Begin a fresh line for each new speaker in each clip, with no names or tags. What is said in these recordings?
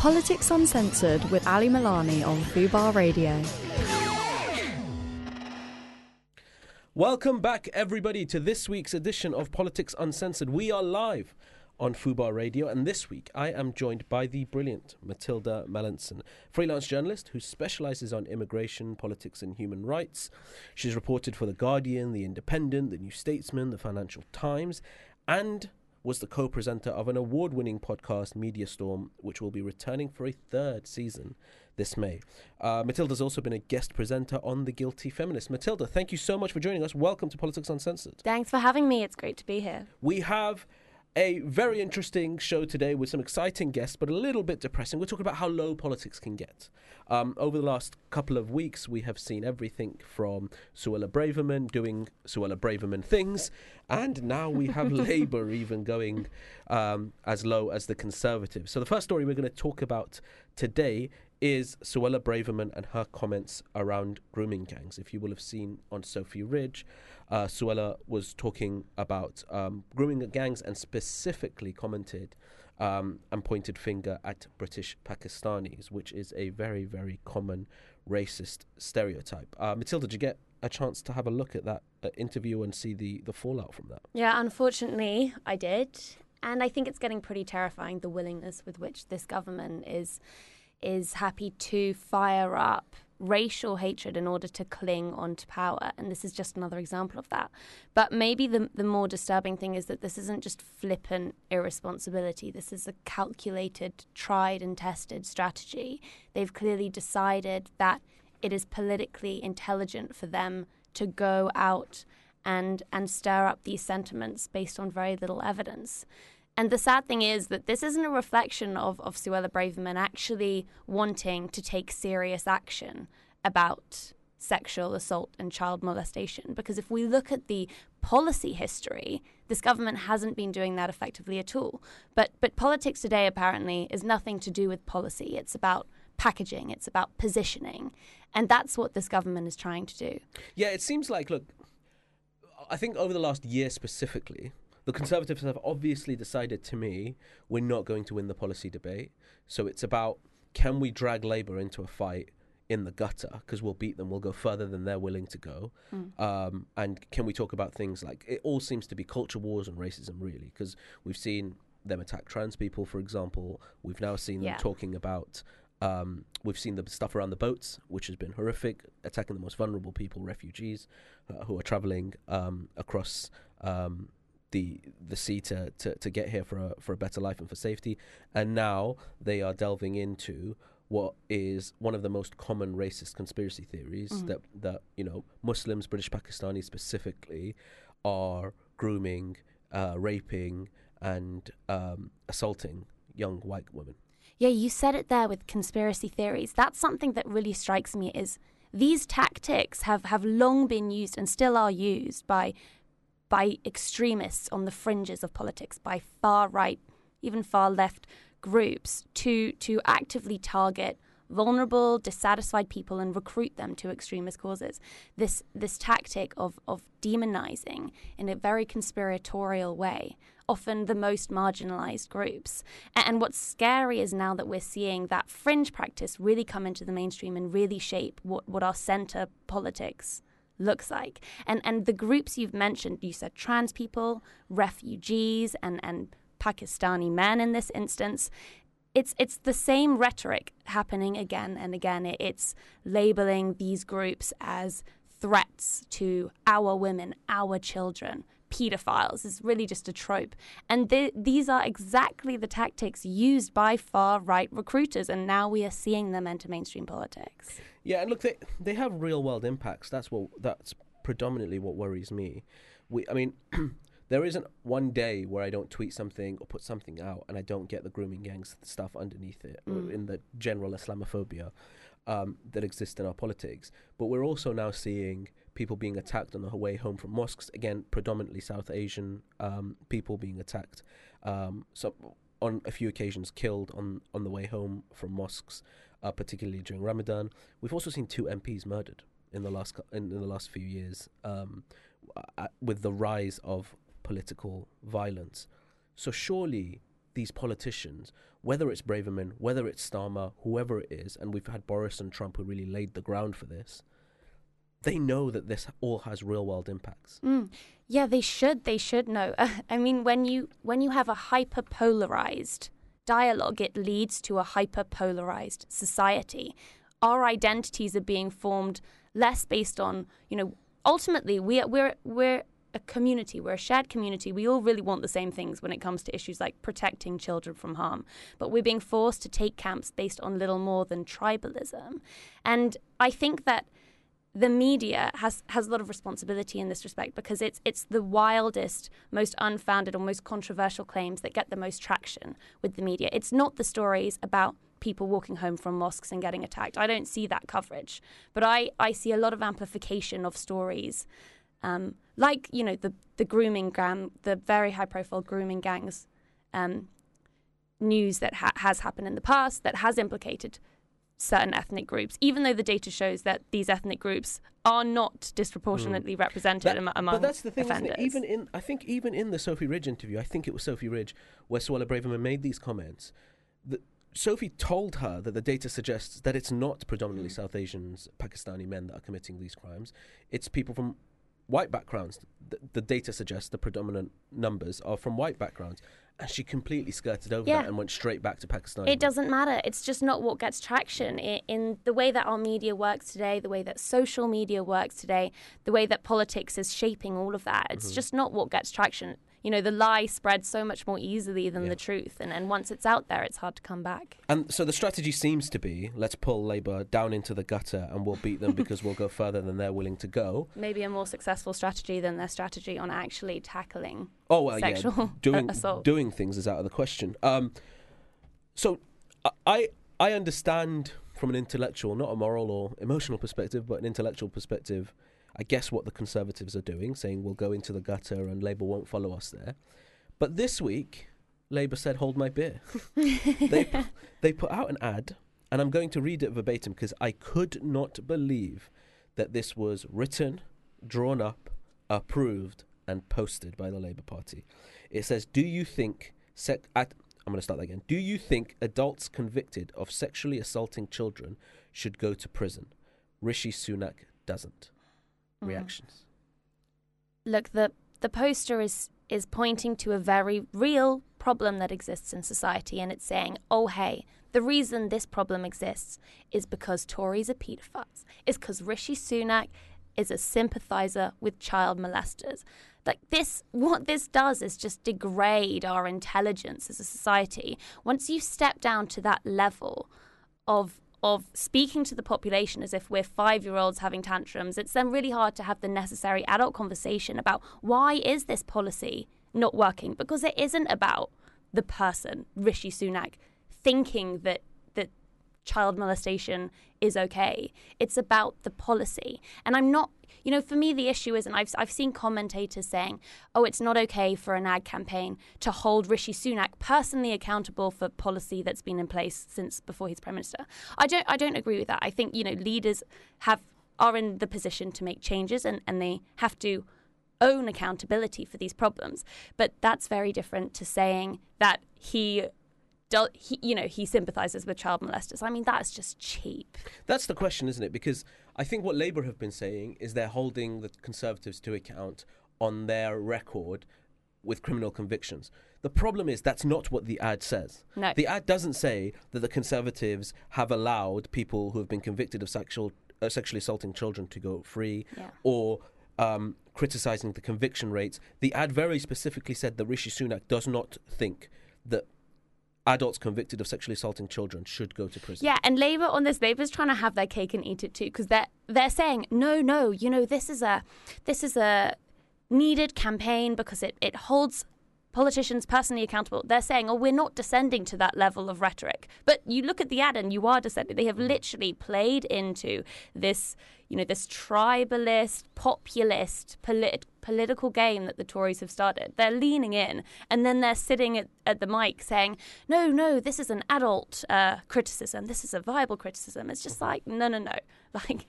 Politics Uncensored with Ali Milani on Fubar Radio.
Welcome back, everybody, to this week's edition of Politics Uncensored. We are live on Fubar Radio, and this week I am joined by the brilliant Mathilda Mallinson, freelance journalist who specializes on immigration, politics, and human rights. She's reported for The Guardian, The Independent, The New Statesman, The Financial Times, and was the co presenter of an award winning podcast, Media Storm, which will be returning for a third season this May. Uh, Mathilda's also been a guest presenter on The Guilty Feminist. Mathilda, thank you so much for joining us. Welcome to Politics Uncensored.
Thanks for having me. It's great to be here.
We have a very interesting show today with some exciting guests, but a little bit depressing. We're talking about how low politics can get. Um, over the last couple of weeks, we have seen everything from Suella Braverman doing Suella Braverman things, and now we have Labour even going um, as low as the Conservatives. So, the first story we're going to talk about today is Suella Braverman and her comments around grooming gangs. If you will have seen on Sophy Ridge, uh, Suella was talking about um, grooming gangs and specifically commented um, and pointed finger at British Pakistanis, which is a very, very common racist stereotype. Uh, Mathilda, did you get a chance to have a look at that uh, interview and see the, the fallout from that?
Yeah, unfortunately, I did. And I think it's getting pretty terrifying the willingness with which this government is is happy to fire up racial hatred in order to cling onto power. And this is just another example of that. But maybe the, the more disturbing thing is that this isn't just flippant irresponsibility. This is a calculated, tried and tested strategy. They've clearly decided that it is politically intelligent for them to go out and and stir up these sentiments based on very little evidence. And the sad thing is that this isn't a reflection of, of Suella Braverman actually wanting to take serious action about sexual assault and child molestation. Because if we look at the policy history, this government hasn't been doing that effectively at all. But but politics today apparently is nothing to do with policy. It's about packaging, it's about positioning. And that's what this government is trying to do.
Yeah, it seems like look I think over the last year specifically, the Conservatives have obviously decided to me we're not going to win the policy debate. So it's about can we drag Labour into a fight in the gutter because we'll beat them, we'll go further than they're willing to go. Mm. Um, and can we talk about things like it all seems to be culture wars and racism, really? Because we've seen them attack trans people, for example. We've now seen them yeah. talking about. Um, we've seen the stuff around the boats, which has been horrific, attacking the most vulnerable people, refugees uh, who are traveling um, across um, the the sea to, to, to get here for a for a better life and for safety. And now they are delving into what is one of the most common racist conspiracy theories mm. that that you know Muslims, British Pakistanis specifically, are grooming, uh, raping, and um, assaulting young white women.
Yeah, you said it there with conspiracy theories. That's something that really strikes me is these tactics have, have long been used and still are used by by extremists on the fringes of politics, by far right, even far left groups to to actively target vulnerable, dissatisfied people and recruit them to extremist causes. This this tactic of of demonizing in a very conspiratorial way, often the most marginalized groups. And what's scary is now that we're seeing that fringe practice really come into the mainstream and really shape what, what our center politics looks like. And and the groups you've mentioned, you said trans people, refugees, and and Pakistani men in this instance. It's it's the same rhetoric happening again and again. It's labeling these groups as threats to our women, our children, pedophiles is really just a trope. And th- these are exactly the tactics used by far right recruiters, and now we are seeing them enter mainstream politics.
Yeah, and look, they they have real world impacts. That's what that's predominantly what worries me. We, I mean. there isn't one day where I don't tweet something or put something out and I don't get the grooming gangs stuff underneath it mm. in the general Islamophobia um, that exists in our politics. But we're also now seeing people being attacked on the way home from mosques. Again, predominantly South Asian um, people being attacked. Um, so on a few occasions, killed on on the way home from mosques uh, particularly during Ramadan. We've also seen two MPs murdered in the last in, in the last few years um, with the rise of political violence. So surely these politicians, whether it's Braverman, whether it's Starmer, whoever it is, and we've had Boris and Trump who really laid the ground for this, they know that this all has real world impacts.
Mm. Yeah, they should. They should know. I mean, when you when you have a hyper polarized dialogue, it leads to a hyper polarized society. Our identities are being formed less based on, you know, ultimately we are, we're we're a community, we're a shared community. We all really want the same things when it comes to issues like protecting children from harm. But we're being forced to take camps based on little more than tribalism. And I think that the media has has a lot of responsibility in this respect because it's it's the wildest, most unfounded or most controversial claims that get the most traction with the media. It's not the stories about people walking home from mosques and getting attacked. I don't see that coverage, but I, I see a lot of amplification of stories, um, like you know the the grooming gang, the very high profile grooming gangs, um, news that ha- has happened in the past that has implicated certain ethnic groups, even though the data shows that these ethnic groups are not disproportionately mm. represented
that,
among
But that's the thing,
offenders.
Even in, I think, even in the Sophy Ridge interview, I think it was Sophy Ridge where Suella Braverman made these comments. That Sophy told her that the data suggests that it's not predominantly mm. South Asians, Pakistani men that are committing these crimes. It's people from white backgrounds. The, the data suggests the predominant numbers are from white backgrounds and she completely skirted over
yeah.
that and went straight back to Pakistan.
It doesn't matter. It's just not what gets traction in, in, the way that our media works today, the way that social media works today, the way that politics is shaping all of that. It's mm-hmm. just not what gets traction you know, the lie spreads so much more easily than yeah. the truth. And, and once it's out there, it's hard to come back.
And so the strategy seems to be let's pull Labour down into the gutter and we'll beat them because we'll go further than they're willing to go.
Maybe a more successful strategy than their strategy on actually tackling
oh, well,
sexual
yeah. doing,
assault.
Doing things is out of the question. Um, so I, I understand from an intellectual, not a moral or emotional perspective, but an intellectual perspective I guess what the Conservatives are doing, saying we'll go into the gutter and Labour won't follow us there. But this week, Labour said, hold my beer. they, they put out an ad, and I'm going to read it verbatim because I could not believe that this was written, drawn up, approved, and posted by the Labour Party. It says, Do you think. Sec- at, I'm going to start that again. Do you think adults convicted of sexually assaulting children should go to prison? Rishi Sunak doesn't. Mm. reactions?
Look, the the poster is is pointing to a very real problem that exists in society, and it's saying, "Oh, hey, the reason this problem exists is because Tories are paedophiles. Is because Rishi Sunak is a sympathizer with child molesters." Like this, what this does is just degrade our intelligence as a society. Once you step down to that level of of speaking to the population as if we're five year olds having tantrums, it's then really hard to have the necessary adult conversation about why is this policy not working? Because it isn't about the person, Rishi Sunak, thinking that that child molestation is okay. It's about the policy. And I'm not you know, for me, the issue is, and I've, I've seen commentators saying, oh, it's not okay for an ad campaign to hold Rishi Sunak personally accountable for policy that's been in place since before he's prime minister. I don't, I don't agree with that. I think, you know, leaders have are in the position to make changes and, and they have to own accountability for these problems. But that's very different to saying that he he, you know, he sympathises with child molesters. I mean, that's just cheap.
That's the question, isn't it? Because I think what Labour have been saying is they're holding the Conservatives to account on their record with criminal convictions. The problem is that's not what the ad says.
No.
The ad doesn't say that the Conservatives have allowed people who have been convicted of sexual uh, sexually assaulting children to go free
yeah.
or um, criticizing the conviction rates. The ad very specifically said that Rishi Sunak does not think that adults convicted of sexually assaulting children should go to prison.
Yeah, and Labour on this, Labour's trying to have their cake and eat it too, because they're they're saying no, no, you know, this is a this is a needed campaign because it it holds politicians personally accountable. They're saying, oh, we're not descending to that level of rhetoric. But you look at the ad and you are descending. They have mm. literally played into this, you know, this tribalist, populist, polit- political game that the Tories have started. They're leaning in and then they're sitting at, at the mic saying, no, no, this is an adult uh, criticism. This is a viable criticism. It's just like, no, no, no. Like,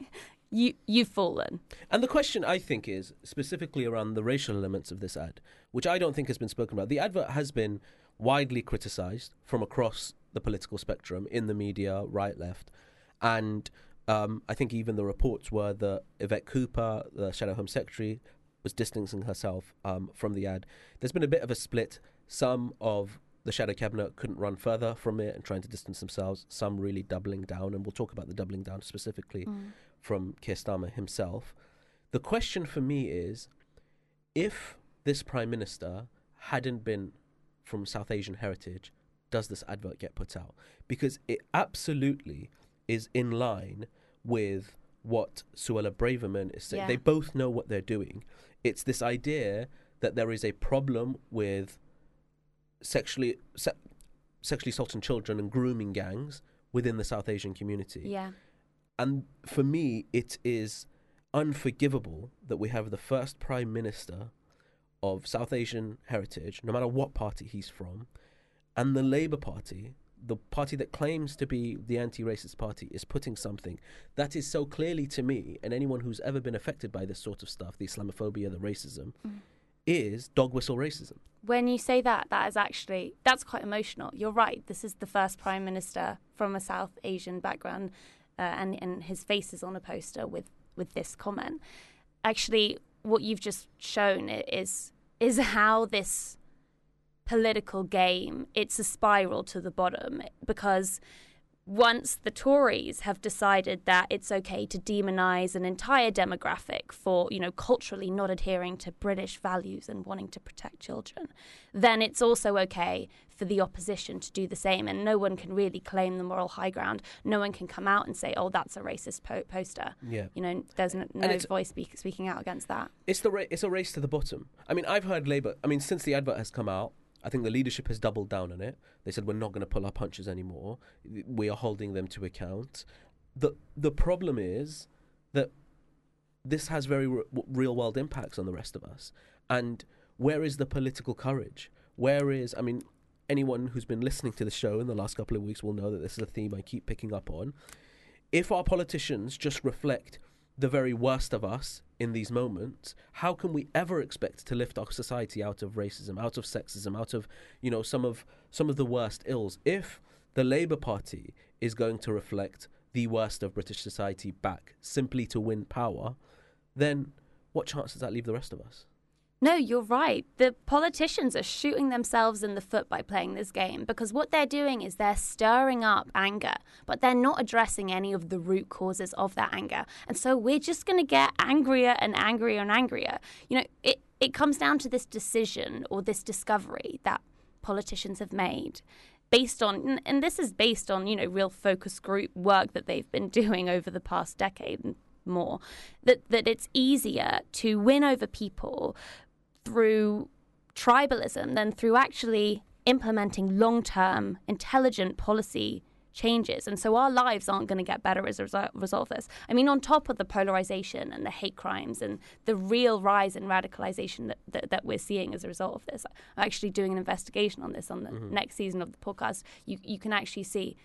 you you've fallen.
And the question I think is specifically around the racial elements of this ad, which I don't think has been spoken about. The advert has been widely criticised from across the political spectrum in the media, right, left, and um, I think even the reports were that Yvette Cooper, the Shadow Home Secretary, was distancing herself um, from the ad. There's been a bit of a split. Some of the shadow cabinet couldn't run further from it and trying to distance themselves. Some really doubling down, and we'll talk about the doubling down specifically
Mm.
From Keir Starmer himself. The question for me is, if this prime minister hadn't been from South Asian heritage, does this advert get put out? Because it absolutely is in line with what Suella Braverman is saying.
Yeah.
They both know what they're doing. It's this idea that there is a problem with sexually se- sexually assaulting children and grooming gangs within the South Asian community.
Yeah.
And for me, it is unforgivable that we have the first prime minister of South Asian heritage, no matter what party he's from, and the Labour Party, the party that claims to be the anti racist party, is putting something that is so clearly to me, and anyone who's ever been affected by this sort of stuff, the Islamophobia, the racism, mm. is dog whistle racism.
When you say that, that is actually that's quite emotional. You're right. This is the first prime minister from a South Asian background, uh, and and his face is on a poster with with this comment. Actually, what you've just shown is is how this political game it's a spiral to the bottom because once the Tories have decided that it's okay to demonize an entire demographic for, you know, culturally not adhering to British values and wanting to protect children, then it's also okay for the opposition to do the same. And no one can really claim the moral high ground. No one can come out and say, oh, that's a racist po- poster.
Yeah.
You know, there's no, no voice speak- speaking out against that.
It's the ra- it's a race to the bottom. I mean, I've heard Labour. I mean, since the advert has come out, I think the leadership has doubled down on it. They said we're not going to pull our punches anymore. We are holding them to account. the The problem is that this has very re- real world impacts on the rest of us. And where is the political courage? Where is? I mean, anyone who's been listening to the show in the last couple of weeks will know that this is a theme I keep picking up on. If our politicians just reflect the very worst of us in these moments, how can we ever expect to lift our society out of racism, out of sexism, out of you know some of some of the worst ills? If the Labour Party is going to reflect the worst of British society back simply to win power, then what chance does that leave the rest of us?
No, you're right. The politicians are shooting themselves in the foot by playing this game because what they're doing is they're stirring up anger, but they're not addressing any of the root causes of that anger. And so we're just going to get angrier and angrier and angrier. You know, it, it comes down to this decision or this discovery that politicians have made based on and this is based on you know real focus group work that they've been doing over the past decade and more that that it's easier to win over people through tribalism than through actually implementing long-term intelligent policy changes and so our lives aren't going to get better as a result, result of this i mean on top of the polarization and the hate crimes and the real rise in radicalization that, that, that we're seeing as a result of this i'm actually doing an investigation on this on the
Mm-hmm.
next season of the podcast you, you can actually see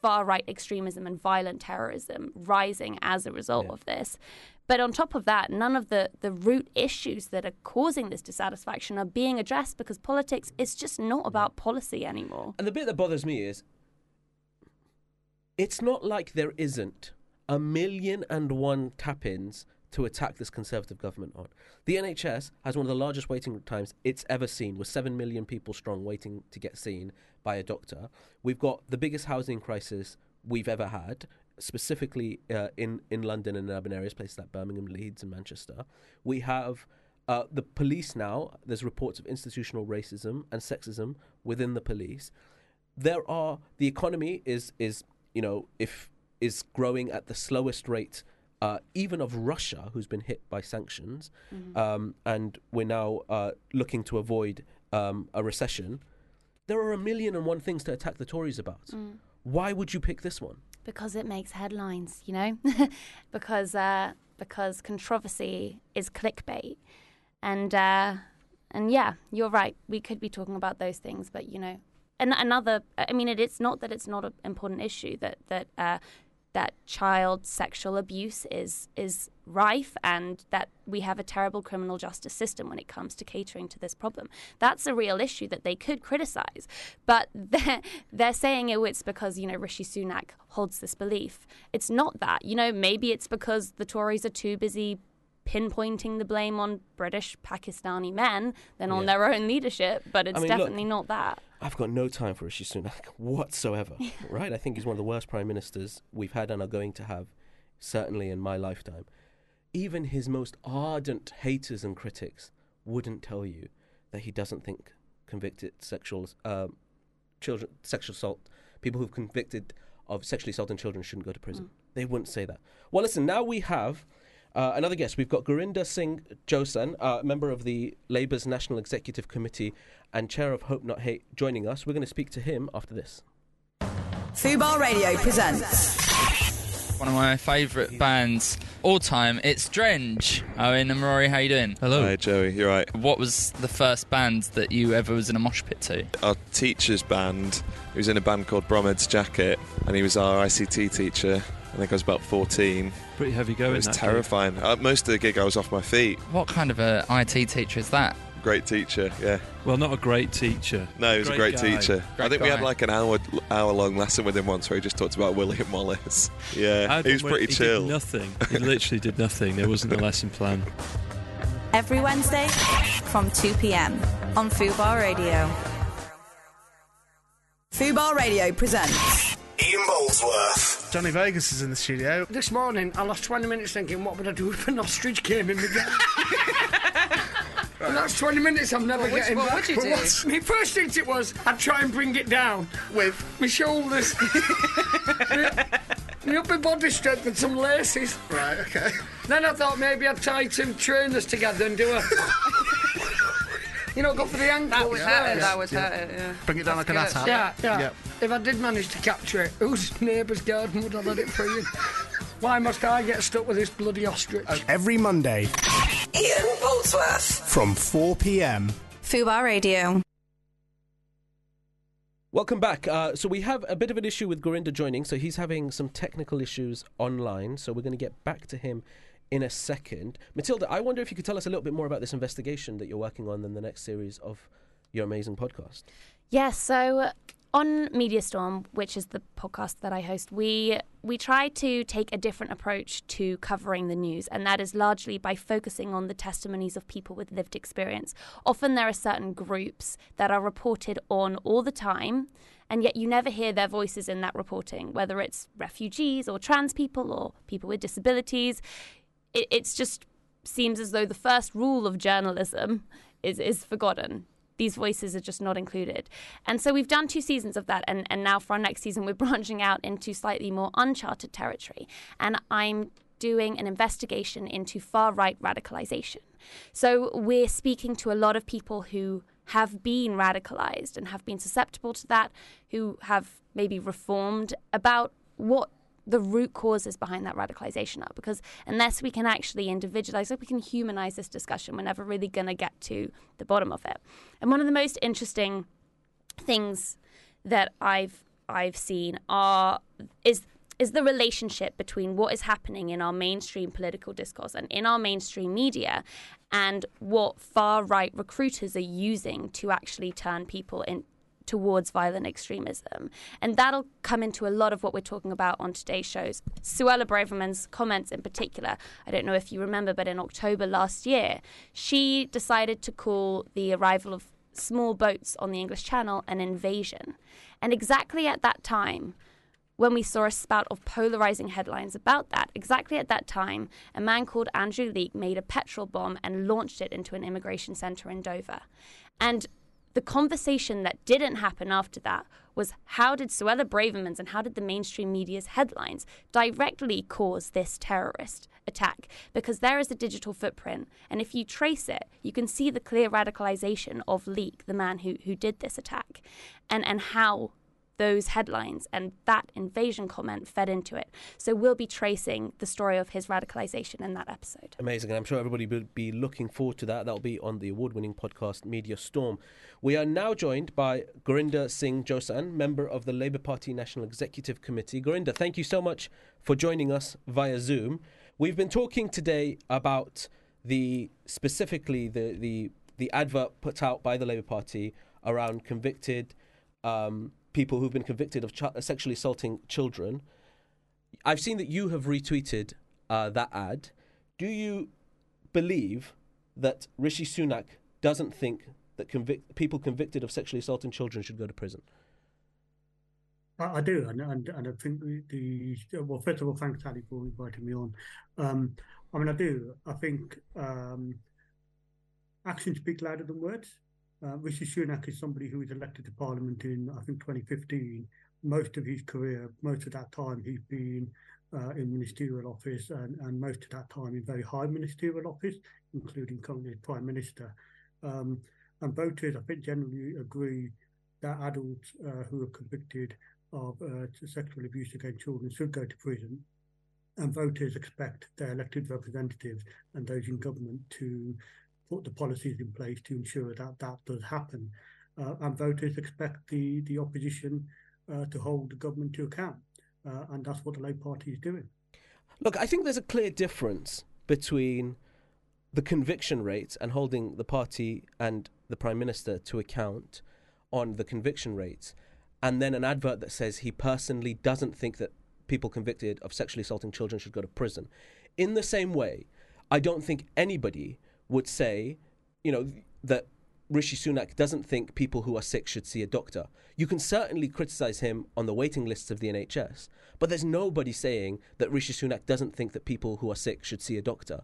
far right extremism and violent terrorism rising as a result
Yeah.
of this. But on top of that, none of the, the root issues that are causing this dissatisfaction are being addressed because politics is just not about policy anymore.
And the bit that bothers me is it's not like there isn't a million and one tap ins to attack this Conservative government on. The NHS has one of the largest waiting times it's ever seen, with 7 million people strong waiting to get seen by a doctor. We've got the biggest housing crisis we've ever had. Specifically uh, in in London and urban areas, places like Birmingham, Leeds, and Manchester, we have uh, the police now. There's reports of institutional racism and sexism within the police. There are the economy is is you know if is growing at the slowest rate uh, even of Russia who's been hit by sanctions. Um, and we're now uh, looking to avoid um, a recession. There are a million and one things to attack the Tories about. Why would you pick this one
Because it makes headlines, you know? because uh, because controversy is clickbait. And uh, and yeah, you're right. We could be talking about those things, but you know, an- another. I mean, it, it's not that it's not an important issue that that uh, that child sexual abuse is is rife and that we have a terrible criminal justice system when it comes to catering to this problem. That's a real issue that they could criticize, but they're they're saying oh it's because you know Rishi Sunak holds this belief. It's not that. You know maybe it's because the Tories are too busy pinpointing the blame on British Pakistani men than on
Yeah.
their own leadership, but it's
mean, look,
definitely not that.
I've got no time for Rishi Sunak whatsoever. Right? I think he's one of the worst prime ministers we've had and are going to have, certainly in my lifetime. Even his most ardent haters and critics wouldn't tell you that he doesn't think convicted sexual uh, children, sexual assault, people who've convicted of sexually assaulting children shouldn't go to prison. They wouldn't say that. Well, listen. Now we have. Uh, another guest. We've got Gurinder Singh Josan, uh, member of the Labour's National Executive Committee and chair of Hope Not Hate, joining us. We're going to speak to him after this.
Fubar Radio presents
One of my favourite bands all time. It's Drenge. Owen and Rory, how you doing?
Hello.
Hi Joey, you're right.
What was the first band that you ever was in a mosh pit to?
Our teacher's band, he was in a band called Bromhead's Jacket, and he was our ICT teacher. I think I was about 14.
Pretty heavy going.
it was
that
terrifying. Uh, most of the gig, I was off my feet.
What kind of a IT teacher is that?
Great teacher, yeah.
Well, not a great teacher.
No, he was a great
guy.
teacher.
Great
I think we had like an hour hour long lesson with him once where he just talked about William Wallace. Yeah, he was pretty
he
chill.
Did nothing. He literally did nothing. There wasn't a lesson plan.
every Wednesday from 2 p.m. on Fubar Radio. Fubar Radio presents
Ian Boldsworth.
Johnny Vegas is in the studio. This morning, I lost 20 minutes thinking, what would I do if an ostrich came in my game? and that's 20 minutes I'm never getting
what
back.
would you do?
what's- My first instinct was I'd try and bring it down with my shoulders, my, my upper body strength and some laces. Right, okay. Then I thought maybe I'd tie two trainers together and do a... You know, go for the ankle.
That would
at
hurt it. That would hurt it. Yeah.
Bring it down
That's
like an
good.
ass Yeah, yeah. If I did manage to capture it, whose neighbour's garden would I let it free in? Why must I get stuck with this bloody ostrich?
Every Monday
Ian Boldsworth.
from 4 p.m.
Fubar Radio.
Welcome back. Uh, so we have a bit of an issue with Gurinder joining. So he's having some technical issues online. So we're going to get back to him in a second. Mathilda, I wonder if you could tell us a little bit more about this investigation that you're working on in the next series of your amazing podcast.
Yes, so on Mediastorm, which is the podcast that I host, we we try to take a different approach to covering the news, and that is largely by focusing on the testimonies of people with lived experience. Often there are certain groups that are reported on all the time, and yet you never hear their voices in that reporting, whether it's refugees or trans people or people with disabilities. It, it's just seems as though the first rule of journalism is is forgotten. These voices are just not included. And so we've done two seasons of that, and, and now for our next season, we're branching out into slightly more uncharted territory. And I'm doing an investigation into far right radicalization. So we're speaking to a lot of people who have been radicalized and have been susceptible to that, who have maybe reformed about what the root causes behind that radicalization are because unless we can actually individualize like we can humanize this discussion we're never really going to get to the bottom of it. And one of the most interesting things that i've i've seen are is is the relationship between what is happening in our mainstream political discourse and in our mainstream media and what far right recruiters are using to actually turn people in towards violent extremism. And that'll come into a lot of what we're talking about on today's shows. Suella Braverman's comments in particular, I don't know if you remember, but in October last year, she decided to call the arrival of small boats on the English Channel an invasion. And exactly at that time, when we saw a spout of polarizing headlines about that, exactly at that time, a man called Andrew Leak made a petrol bomb and launched it into an immigration center in Dover. And the conversation that didn't happen after that was how did Suella Braverman's and how did the mainstream media's headlines directly cause this terrorist attack? Because there is a digital footprint, and if you trace it, you can see the clear radicalization of Leak, the man who, who did this attack, and, and how those headlines and that invasion comment fed into it. So we'll be tracing the story of his radicalization in that episode.
Amazing. And I'm sure everybody will be looking forward to that. That'll be on the award winning podcast Media Storm. We are now joined by Gurinder Singh Josan, member of the Labour Party National Executive Committee. Gurinder, thank you so much for joining us via Zoom. We've been talking today about the specifically the, the, the advert put out by the Labour Party around convicted um, people who've been convicted of ch- sexually assaulting children. I've seen that you have retweeted uh, that ad. Do you believe that Rishi Sunak doesn't think that convic- people convicted of sexually assaulting children should go to prison?
I, do, and, and and I think the, the well, first of all, thanks Ali for inviting me on. Um, I mean, I do. I think um, actions speak louder than words. Uh, Rishi Sunak is somebody who was elected to Parliament in, I think, 2015. Most of his career, most of that time, he's been uh, in ministerial office, and, and most of that time in very high ministerial office, including currently as Prime Minister. Um, and voters, I think, generally agree that adults uh, who are convicted of uh, sexual abuse against children should go to prison. And voters expect their elected representatives and those in government to put the policies in place to ensure that that does happen. Uh, and voters expect the, the opposition uh, to hold the government to account. Uh, and that's what the Labour Party is doing.
Look, I think there's a clear difference between the conviction rates and holding the party and the Prime Minister to account on the conviction rates, and then an advert that says he personally doesn't think that people convicted of sexually assaulting children should go to prison. In the same way, I don't think anybody would say, you know, that Rishi Sunak doesn't think people who are sick should see a doctor. You can certainly criticize him on the waiting lists of the NHS, but there's nobody saying that Rishi Sunak doesn't think that people who are sick should see a doctor.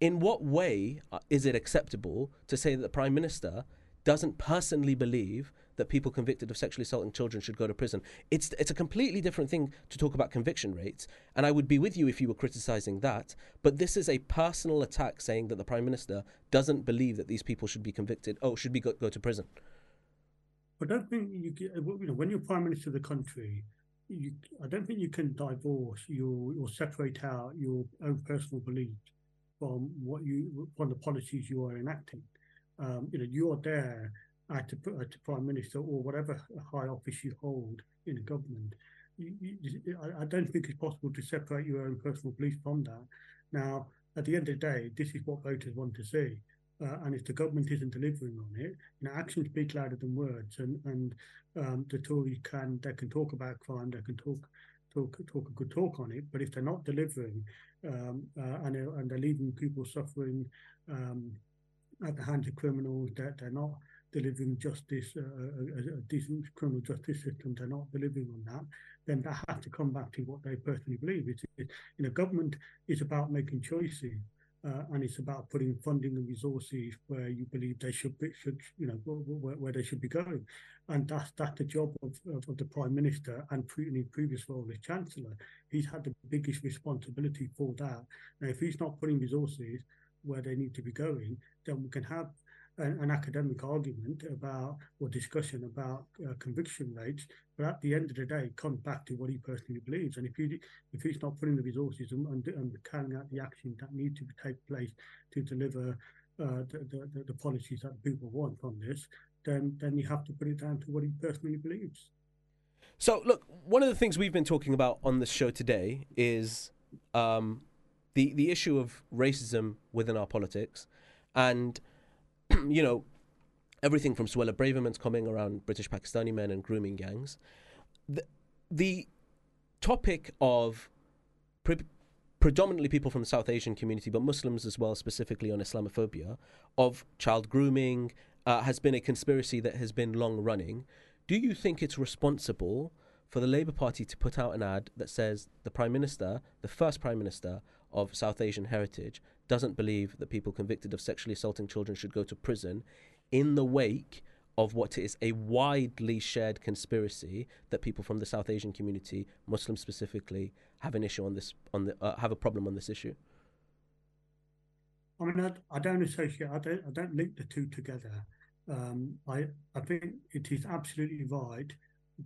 In what way uh, is it acceptable to say that the Prime Minister doesn't personally believe that people convicted of sexually assaulting children should go to prison. It's it's a completely different thing to talk about conviction rates, and I would be with you if you were criticizing that. But this is a personal attack, saying that the prime minister doesn't believe that these people should be convicted. Oh, should be go, go to prison.
I don't think you, you know when you're prime minister of the country. You, I don't think you can divorce your or separate out your own personal beliefs from what you from the policies you are enacting. Um, you know, you are there uh, to, uh, prime minister or whatever high office you hold in government. I, don't think it's possible to separate your own personal beliefs from that. Now, at the end of the day, this is what voters want to see. Uh, and if the government isn't delivering on it, you know, actions speak louder than words. And and um, the Tories can they can talk about crime, they can talk talk talk a good talk on it, but if they're not delivering um, uh, and they're, and they're leaving people suffering um, at the hands of criminals, that they're not delivering justice, uh, a, a, decent criminal justice system, they're not delivering on that, then that has to come back to what they personally believe. It's, it, you know, government is about making choices. Uh, and it's about putting funding and resources where you believe they should be, should you know where, where they should be going, and that's that's the job of, of, of the prime minister and in his previous role as chancellor. He's had the biggest responsibility for that. Now, if he's not putting resources where they need to be going, then we can have an, an academic argument about or discussion about uh, conviction rates, but at the end of the day, it comes back to what he personally believes. And if he if he's not putting the resources and, and, carrying out the actions that need to take place to deliver uh, the, the, the policies that people want from this, then then you have to put it down to what he personally believes.
So, look, one of the things we've been talking about on this show today is um, the the issue of racism within our politics, and you know, everything from Suella Braverman's coming around British Pakistani men and grooming gangs. The, the topic of pre- predominantly people from the South Asian community, but Muslims as well, specifically on Islamophobia, of child grooming uh, has been a conspiracy that has been long running. Do you think it's responsible for the Labour Party to put out an ad that says the Prime Minister, the first Prime Minister of South Asian heritage, doesn't believe that people convicted of sexually assaulting children should go to prison in the wake of what is a widely shared conspiracy that people from the South Asian community, Muslims specifically, have an issue on this on the uh, have a problem on this issue.
I mean, I, I don't associate. I don't. I don't link the two together. Um, I I think it is absolutely right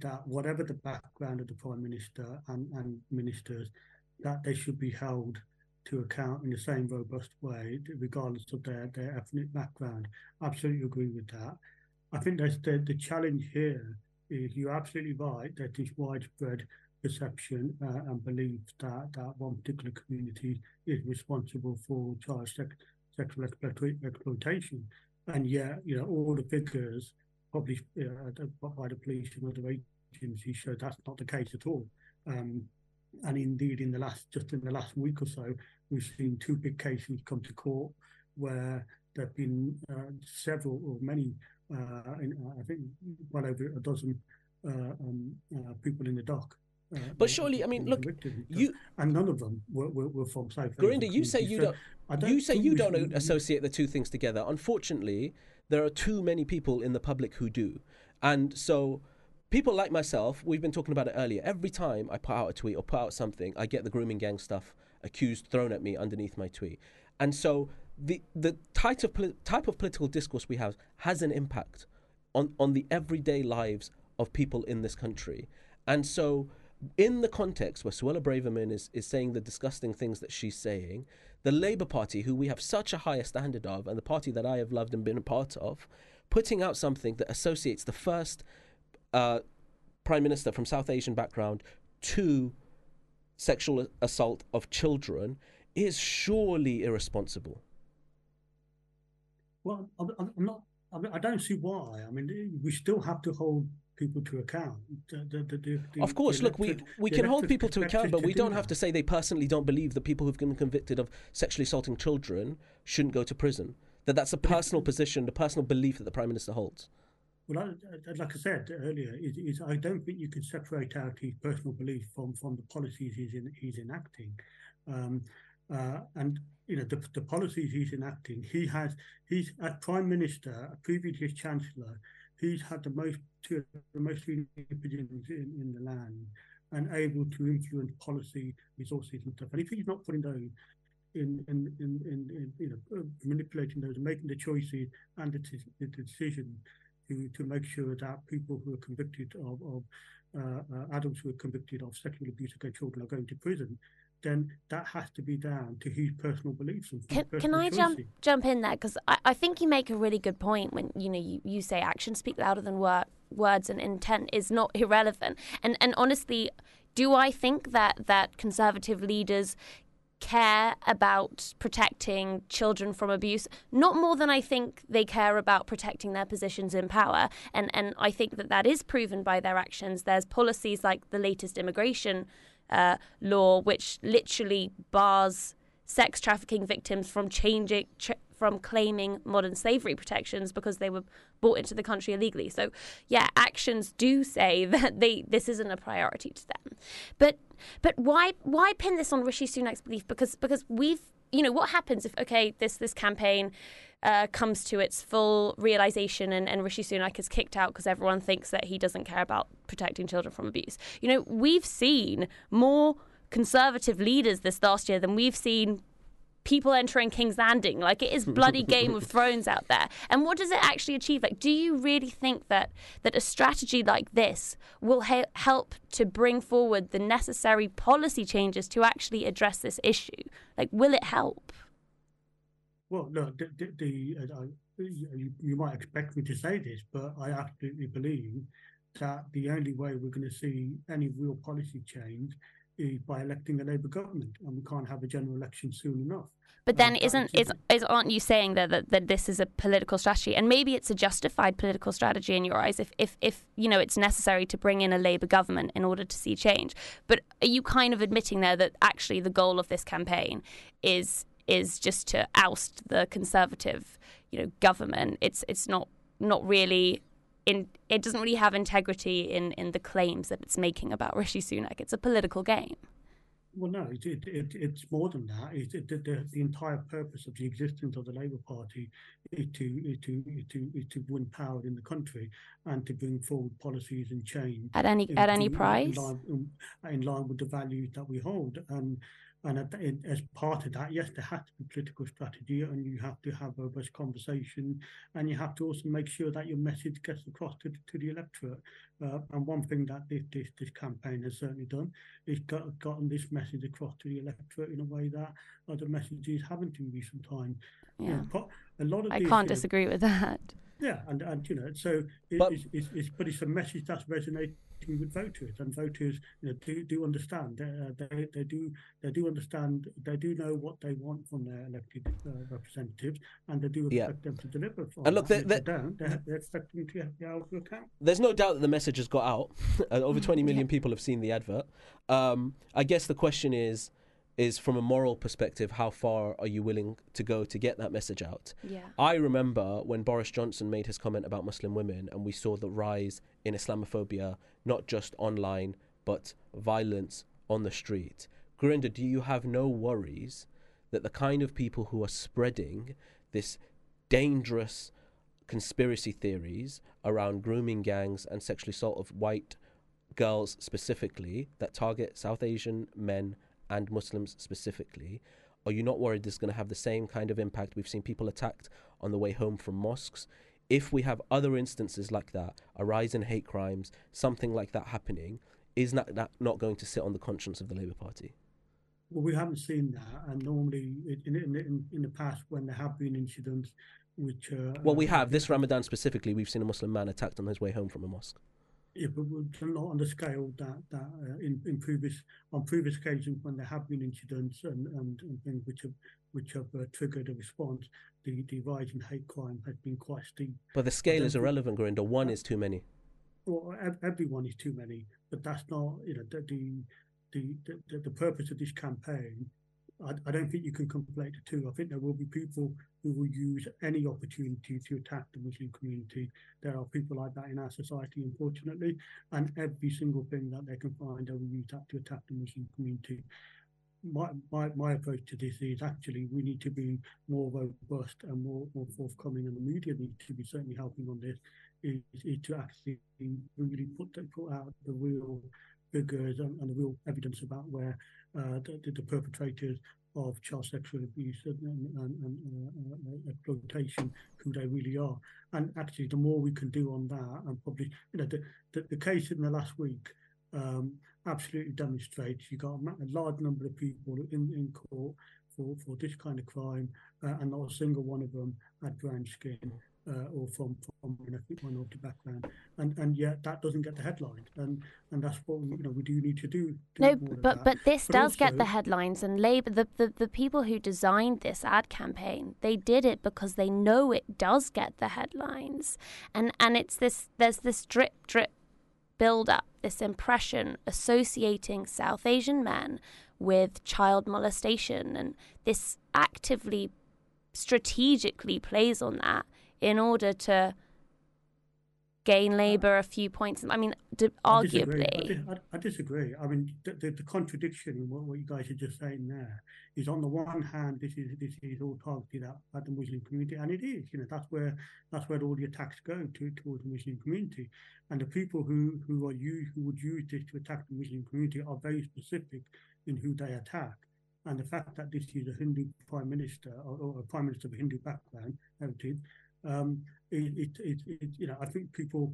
that whatever the background of the prime minister and, and ministers, that they should be held to account in the same robust way, regardless of their, their ethnic background. Absolutely agree with that. I think that's the, the challenge here is you're absolutely right that this widespread perception uh, and belief that, that one particular community is responsible for child sex, sexual exploit- exploitation. And yet, you know, all the figures published uh, by the police and other agencies show that's not the case at all. Um, and indeed, in the last just in the last week or so, we've seen two big cases come to court where there have been uh, several or many, uh, in, I think, well over a dozen uh, um, uh, people in the dock. Uh,
But surely, I mean, look, you
and none of them were, were, were from South. Asian
you say you
So
don't.
Don't
you say you don't
should-
associate the two things together. Unfortunately, there are too many people in the public who do, and so people like myself, we've been talking about it earlier. Every time I put out a tweet or put out something, I get the grooming gang stuff accused thrown at me underneath my tweet, and so the the type of poli- type of political discourse we have has an impact on on the everyday lives of people in this country, and so in the context where Suella Braverman is, is saying the disgusting things that she's saying, the Labour Party, who we have such a higher standard of, and the party that I have loved and been a part of, putting out something that associates the first uh, Prime Minister from South Asian background to sexual assault of children is surely irresponsible.
Well, I'm, not. I, mean, I don't see why. I mean, we still have to hold people to account. The, the, the,
Of course, look, we, we can hold people to account, but we
do
don't have to say they personally don't believe that people who've been convicted of sexually assaulting children shouldn't go to prison. That that's a personal position, the personal belief that the Prime Minister holds.
Well, I, like I said earlier, is, is I don't think you can separate out his personal belief from, from the policies he's in, he's enacting. Um, uh, and you know the, the policies he's enacting, he has he's as prime minister, a previous chancellor, he's had the most two the most senior positions in, in the land and able to influence policy resources and stuff. And if he's not putting those in in in, in, you know manipulating those, and making the choices and the, the decision to to make sure that people who are convicted of, of uh, uh, adults who are convicted of sexual abuse against children are going to prison, then that has to be down to his personal beliefs and
Can, can
personal
I jump jump in there? Because I, I think you make a really good point when you know you, you say actions speak louder than wor- words and intent is not irrelevant. And and honestly do I think that that conservative leaders care about protecting children from abuse not more than I think they care about protecting their positions in power. And and I think that that is proven by their actions. There's policies like the latest immigration uh, law which literally bars sex trafficking victims from changing ch- from claiming modern slavery protections because they were brought into the country illegally. So, yeah, actions do say that they this isn't a priority to them. But but why why pin this on Rishi Sunak's belief? Because because we've you know what happens if okay this this campaign uh, comes to its full realization and, and Rishi Sunak is kicked out because everyone thinks that he doesn't care about protecting children from abuse. You know we've seen more conservative leaders this last year than we've seen people entering King's Landing. Like it is bloody Game of Thrones out there. And what does it actually achieve? Like, do you really think that that a strategy like this will he- help to bring forward the necessary policy changes to actually address this issue? Like, will it help?
Well, no, the, the, the uh, you, you might expect me to say this, but I absolutely believe that the only way we're going to see any real policy change by electing a Labour government, and we can't have a general election soon enough.
But then,
Um,
isn't
is-
is, is aren't you saying that, that that this is a political strategy, and maybe it's a justified political strategy in your eyes, if if if you know it's necessary to bring in a Labour government in order to see change? But are you kind of admitting there that actually the goal of this campaign is is just to oust the Conservative, you know, government? It's it's not not really. In, it doesn't really have integrity in, in the claims that it's making about Rishi Sunak. It's a political game.
Well, no, it, it, it, it's more than that. It, it, the, the entire purpose of the existence of the Labour Party is to, is to, is to, is to win power in the country and to bring forward policies and change
At any- at any price?
In line, in, in line with the values that we hold. And And as part of that, yes, there has to be political strategy, and you have to have a robust conversation, and you have to also make sure that your message gets across to, to the electorate. Uh, and one thing that this, this, this campaign has certainly done is got, gotten this message across to the electorate in a way that other messages haven't in recent times. You know,
Yeah.
a lot of
I can't disagree with that.
Yeah, and, and you know, so it,
But-
it's, it's, it's, but it's a message that's resonating with voters, and voters you know, do do understand. Uh, they they do they do understand. They do know what they want from their elected uh, representatives, and they do
Yeah.
expect them to deliver. On
And look, they-
if they don't, they, they expect them to be able to account.
there's no doubt that the message has got out. Uh, Over 20 million people have seen the advert. Um, I guess the question is, is from a moral perspective, how far are you willing to go to get that message out?
Yeah.
I remember when Boris Johnson made his comment about Muslim women, and we saw the rise in Islamophobia, not just online, but violence on the street. Gurinder, do you have no worries that the kind of people who are spreading this dangerous conspiracy theories around grooming gangs and sexual assault of white girls specifically that target South Asian men and Muslims specifically, are you not worried this is going to have the same kind of impact? We've seen people attacked on the way home from mosques. If we have other instances like that, a rise in hate crimes, something like that happening, is that, that not going to sit on the conscience of the Labour Party?
Well, we haven't seen that, and normally in in, in, in the past when there have been incidents which uh,
Well, we
uh,
have. This Ramadan specifically, we've seen a Muslim man attacked on his way home from a mosque.
Yeah, but we're not on the scale that that uh, in, in previous on previous occasions when there have been incidents and, and, and things which have which have uh, triggered a response, the, the rise in hate crime has been quite steep.
But the scale is irrelevant, Gurinder. One is too many.
Well, ev- everyone is too many, but that's not you know the the the, the, the purpose of this campaign. I, I don't think you can conflate the two. I think there will be people who will use any opportunity to attack the Muslim community. There are people like that in our society, unfortunately, and every single thing that they can find, they will use that to attack the Muslim community. My, my, my approach to this is actually we need to be more robust and more, more forthcoming, and the media needs to be certainly helping on this. Is, is to actually really put put out the real figures and, and real evidence about where uh, the, the, perpetrators of child sexual abuse and, and, and, uh, uh, exploitation, who they really are. And actually, the more we can do on that, and probably, you know, the, the, the case in the last week um, absolutely demonstrates you got a, a large number of people in, in court for, for this kind of crime, uh, and not a single one of them had brown skin. Uh, or from from an ethnic minority background, and and yet that doesn't get the headlines, and and that's what we, you know we do need to do. do
No, but but this does get the headlines, and Labour, the, the the people who designed this ad campaign, they did it because they know it does get the headlines, and and it's this there's this drip drip build up, this impression associating South Asian men with child molestation, and this actively, strategically plays on that in order to gain Labour a few points. I mean, d-
I disagree. I,
arguably.
dis- I, disagree. I mean, the, the, the contradiction in what, what you guys are just saying there is, on the one hand, this is this is all targeted at, at the Muslim community, and it is. You know, that's where that's where all the attacks go to towards the Muslim community, and the people who who are you who would use this to attack the Muslim community are very specific in who they attack. And the fact that this is a Hindu prime minister or, or a prime minister of a Hindu background, heritage, um, it, it, it, it, you know, I think people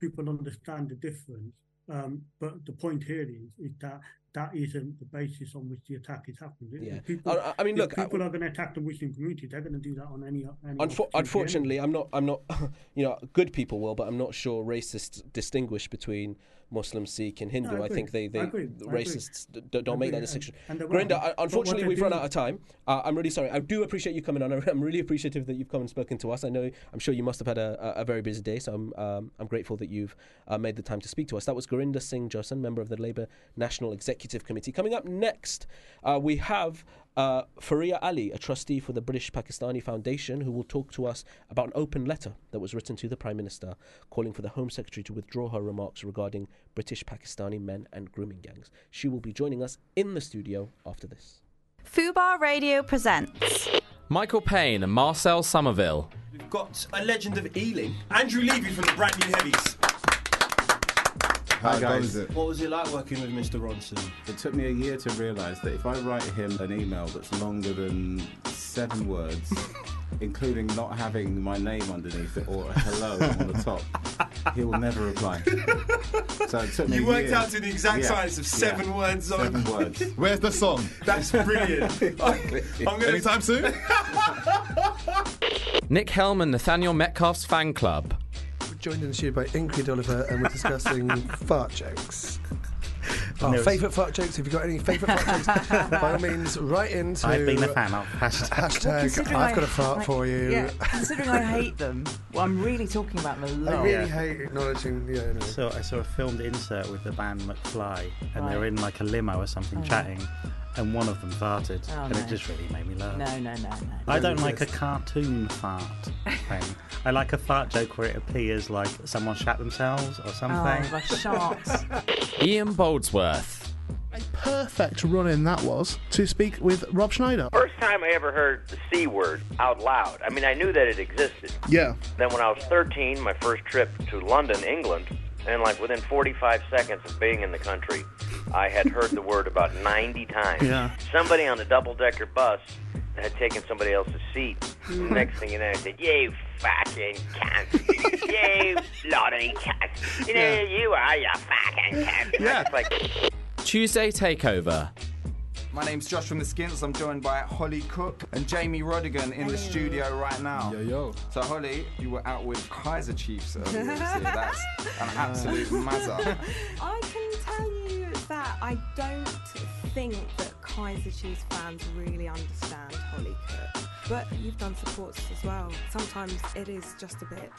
people understand the difference. Um, but the point here is, is that that isn't the basis on which the attack is happening.
Yeah.
people,
I- I mean, look, I-
people are going to attack the Muslim community. They're going to do that on any. any
Unfor- unfortunately. I'm not. I'm not. You know, good people will, but I'm not sure racists distinguish between Muslim, Sikh, and Hindu.
No, I
I, think they, they
I agree. I agree.
racists d- don't make that distinction. Gurinder,
right.
I-
But what
unfortunately, we've run out of time. Uh, I'm really sorry. I do appreciate you coming on. I'm really appreciative that you've come and spoken to us. I know. I'm sure you must have had a, a, a very busy day, so I'm um, I'm grateful that you've uh, made the time to speak to us. That was Gurinder Singh Josan, member of the Labour National Executive Committee. Coming up next, uh, we have uh, Faria Ali, a trustee for the British Pakistani Foundation, who will talk to us about an open letter that was written to the Prime Minister calling for the Home Secretary to withdraw her remarks regarding British Pakistani men and grooming gangs. She will be joining us in the studio after this.
Fubar Radio presents
Michael Payne and Marcel Somerville.
We've got a legend of Ealing, Andrew Levy from the brand new Heavies. How guys. it?
What was it like working with Mr. Ronson?
It took me a year to realise that if I write him an email that's longer than seven words, including not having my name underneath it or a hello on the top, he will never reply. So it took me
You
a
worked
year.
out to the exact
Yeah,
science of seven
yeah.
words on-
Seven words.
Where's the song?
That's brilliant. I'm gonna
Anytime soon?
Nick Helm and Nathaniel Metcalfe's fan club.
We're joined in the studio by Ingrid Oliver, and we're discussing fart jokes. Our
There was-
favourite fart jokes. If you've got any favourite fart jokes, by all means, write into.
I've been a fan of. Hashtag.
Hashtag,
Considering
I've got a fart
like,
for you.
Yeah, considering I hate them, well, I'm really talking about them a lot.
I really hate acknowledging. Yeah, anyway.
So I saw a filmed insert with the band McFly, and they're in like a limo or something
Oh.
chatting, and one of them farted,
Oh,
and
no.
it just really made me laugh.
No, no, no, no.
I don't like a cartoon fart thing. I like a fart joke where it appears like someone shat themselves or something.
Oh, like sharks.
Ian Boldsworth.
A perfect run in that was to speak with Rob Schneider.
First time I ever heard the C word out loud. I mean, I knew that it existed.
Yeah.
Then when I was 13, my first trip to London, England, and like within 45 seconds of being in the country, I had heard the word about 90 times.
Yeah.
Somebody on the double-decker bus had taken somebody else's seat. Hmm. Next thing you know, I said, "You fucking cunt! you bloody cunt! You know
Yeah.
you are, you fucking cunt!" And I like.
Tuesday Takeover.
My name's Josh from the Skints. I'm joined by Holly Cook and Jamie Rodigan in the studio right now. Yo, yo. So, Holly, you were out with Kaiser Chiefs earlier this year. That's an uh. absolute mazza.
I can tell you that I don't think that Kaiser Chiefs fans really understand Holly Cook. But you've done supports as well. Sometimes it is just a bit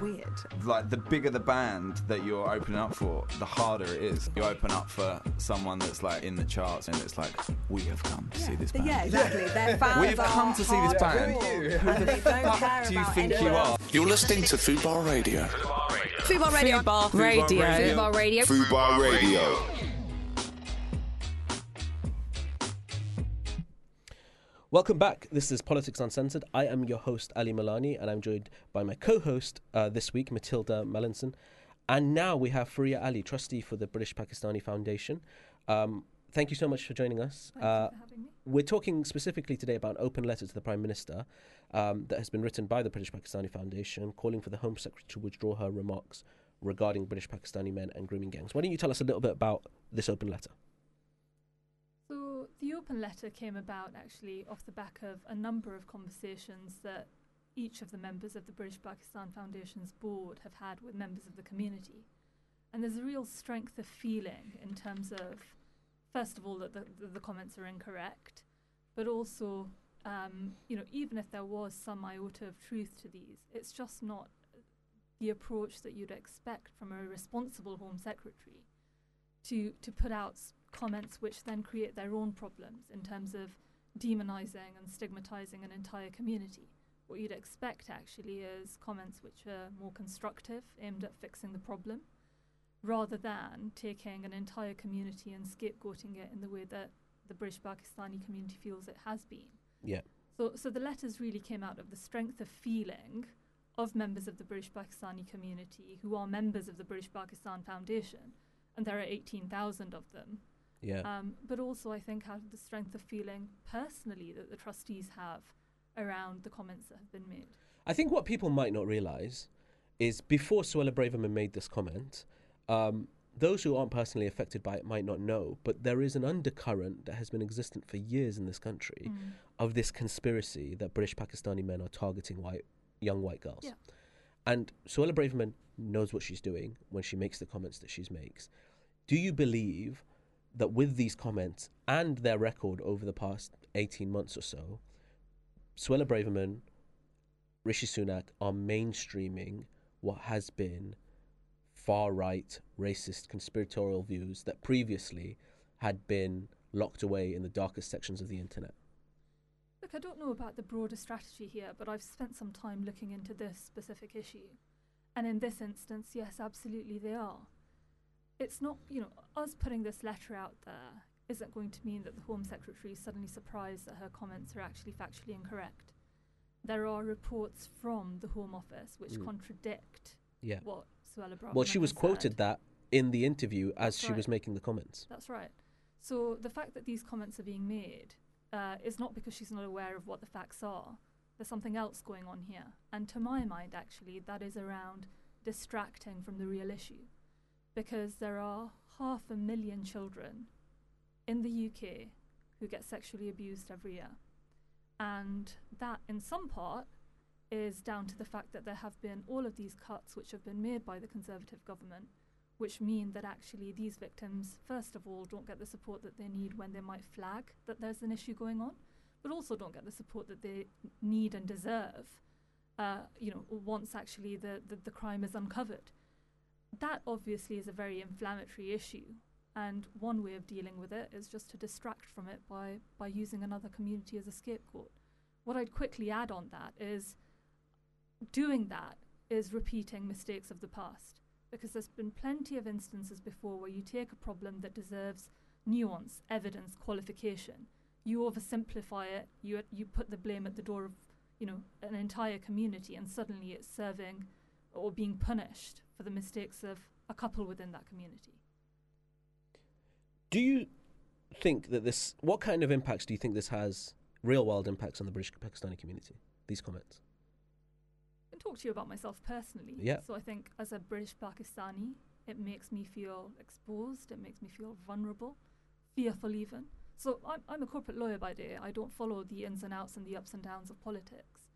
weird.
Like, the bigger the band that you're opening up for, the harder it is. You open up for someone that's like in the charts and it's like, we have come to see this band.
Yeah, exactly. Their fans
We've come to see this band. Who the
don't
fuck do you think you are?
You're listening to Fubar Radio.
Fubar Radio.
Fubar
Radio.
Fubar
Radio.
Fubar Radio.
Welcome back. This is Politics Uncensored. I am your host, Ali Milani, and I'm joined by my co host uh, this week, Mathilda Mallinson. And now we have Faria Ali, trustee for the British Pakistani Foundation. Um, thank you so much for joining us. Uh, we're talking specifically today about an open letter to the Prime Minister um, that has been written by the British Pakistani Foundation calling for the Home Secretary to withdraw her remarks regarding British Pakistani men and grooming gangs. Why don't you tell us a little bit about this open letter?
The open letter came about actually off the back of a number of conversations that each of the members of the British Pakistan Foundation's board have had with members of the community. And there's a real strength of feeling in terms of, first of all, that the, the, the comments are incorrect, but also, um, you know, even if there was some iota of truth to these, it's just not the approach that you'd expect from a responsible Home Secretary to to put out comments which then create their own problems in terms of demonizing and stigmatizing an entire community. What you'd expect actually is comments which are more constructive, aimed at fixing the problem, rather than taking an entire community and scapegoating it in the way that the British Pakistani community feels it has been.
Yeah.
So, so the letters really came out of the strength of feeling of members of the British Pakistani community who are members of the British Pakistan Foundation, and there are 18,000 of them.
Yeah.
Um, but also, I think, out of the strength of feeling personally that the trustees have around the comments that have been made.
I think what people might not realise is before Suella Braverman made this comment, um, those who aren't personally affected by it might not know, but there is an undercurrent that has been existent for years in this country
Mm.
of this conspiracy that British Pakistani men are targeting white young white girls.
Yeah.
And Suella Braverman knows what she's doing when she makes the comments that she makes. Do you believe that with these comments and their record over the past 18 months or so, Suella Braverman, Rishi Sunak are mainstreaming what has been far right, racist, conspiratorial views that previously had been locked away in the darkest sections of the internet?
Look, I don't know about the broader strategy here, but I've spent some time looking into this specific issue. And in this instance, yes, absolutely they are. It's not, you know, us putting this letter out there isn't going to mean that the Home Secretary is suddenly surprised that her comments are actually factually incorrect. There are reports from the Home Office which
Mm.
contradict
Yeah.
what Suella Braverman
Well, she was
said.
quoted that in the interview as
That's
she
right.
was making the comments.
That's right. So the fact that these comments are being made uh, is not because she's not aware of what the facts are. There's something else going on here. And to my mind, actually, that is around distracting from the real issue. Because there are half a million children in the UK who get sexually abused every year. And that, in some part, is down to the fact that there have been all of these cuts which have been made by the Conservative government, which mean that actually these victims, first of all, don't get the support that they need when they might flag that there's an issue going on, but also don't get the support that they need and deserve, uh, you know, once actually the, the, the crime is uncovered. That obviously is a very inflammatory issue. And one way of dealing with it is just to distract from it by, by using another community as a scapegoat. What I'd quickly add on that is doing that is repeating mistakes of the past because there's been plenty of instances before where you take a problem that deserves nuance, evidence, qualification, you oversimplify it, you you put the blame at the door of you know an entire community, and suddenly it's serving or being punished for the mistakes of a couple within that community.
Do you think that this? What kind of impacts do you think this has? Real world impacts on the British Pakistani community. These comments.
I can talk to you about myself personally.
Yeah.
So I think as a British Pakistani, it makes me feel exposed. It makes me feel vulnerable, fearful even. So I'm, I'm a corporate lawyer by day. I don't follow the ins and outs and the ups and downs of politics.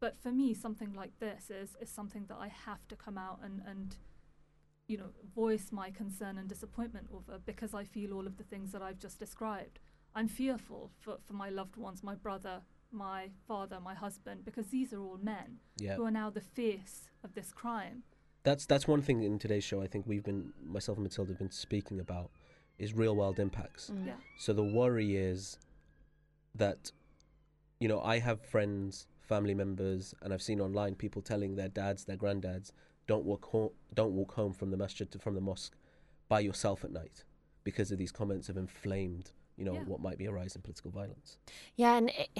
But for me, something like this is, is something that I have to come out and, and you know, voice my concern and disappointment over because I feel all of the things that I've just described. I'm fearful for, for my loved ones, my brother, my father, my husband, because these are all men
Yeah.
who are now the face of this crime.
That's that's one thing in today's show. I think we've been myself and Mathilda have been speaking about is real world impacts.
Mm. Yeah.
So the worry is that you know I have friends, family members, and I've seen online people telling their dads, their granddads, don't walk home, don't walk home from the masjid to, from the mosque by yourself at night because of these comments have inflamed you know
Yeah.
what might be a rise in political violence.
Yeah, and it,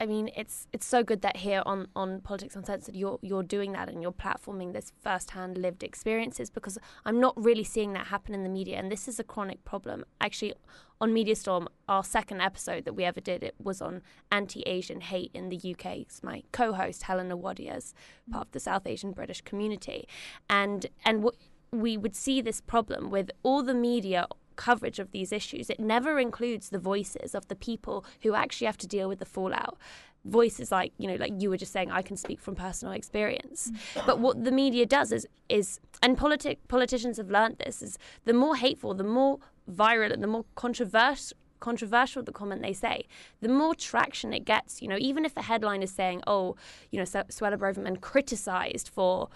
I mean, it's it's so good that here on, on Politics Uncensored, you're you're doing that and you're platforming this first-hand lived experiences because I'm not really seeing that happen in the media, and this is a chronic problem. Actually, on Media Storm, our second episode that we ever did, it was on anti-Asian hate in the UK. It's my co-host Helena Wadias, mm. part of the South Asian British community, and and w- we would see this problem with all the media coverage of these issues. It never includes the voices of the people who actually have to deal with the fallout. Voices like, you know, like you were just saying, I can speak from personal experience. Mm. But what the media does is, is and politic politicians have learned this, is the more hateful, the more viral, and the more controversial controversial the comment they say, the more traction it gets. You know, even if the headline is saying, "Oh, you know, Suella Braverman criticised for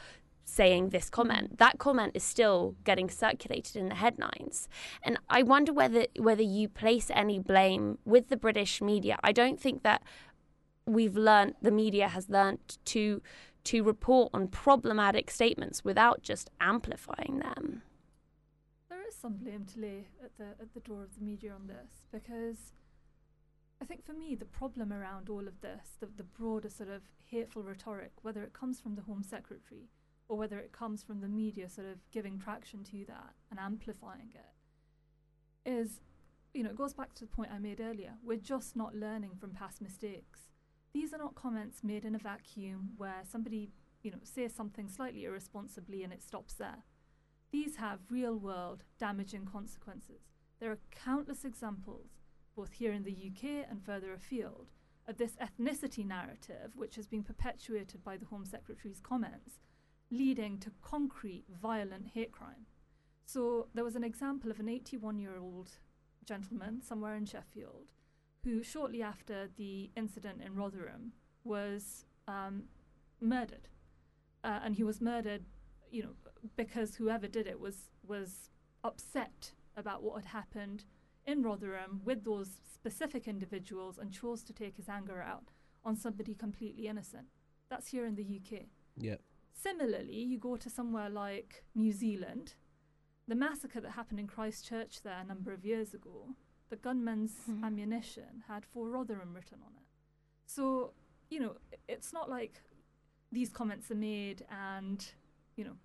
saying this comment, that comment is still getting circulated in the headlines. And I wonder whether whether you place any blame with the British media. I don't think that we've learnt the media has learnt to to report on problematic statements without just amplifying them.
There is some blame to lay at the at the door of the media on this because I think for me the problem around all of this, the, the broader sort of hateful rhetoric, whether it comes from the Home Secretary or whether it comes from the media sort of giving traction to that and amplifying it, is you know, it goes back to the point I made earlier. We're just not learning from past mistakes. These are not comments made in a vacuum where somebody, you know, says something slightly irresponsibly and it stops there. These have real world damaging consequences. There are countless examples, both here in the UK and further afield, of this ethnicity narrative, which has been perpetuated by the Home Secretary's comments, leading to concrete violent hate crime. So there was an example of an 81 year old gentleman somewhere in Sheffield who, shortly after the incident in Rotherham, was um, murdered. Uh, and he was murdered, you know, because whoever did it was was upset about what had happened in Rotherham with those specific individuals and chose to take his anger out on somebody completely innocent. That's here in the UK.
Yeah.
Similarly, you go to somewhere like New Zealand, the massacre that happened in Christchurch there a number of years ago, the gunman's ammunition had for Rotherham written on it. So, you know, it's not like these comments are made and, you know,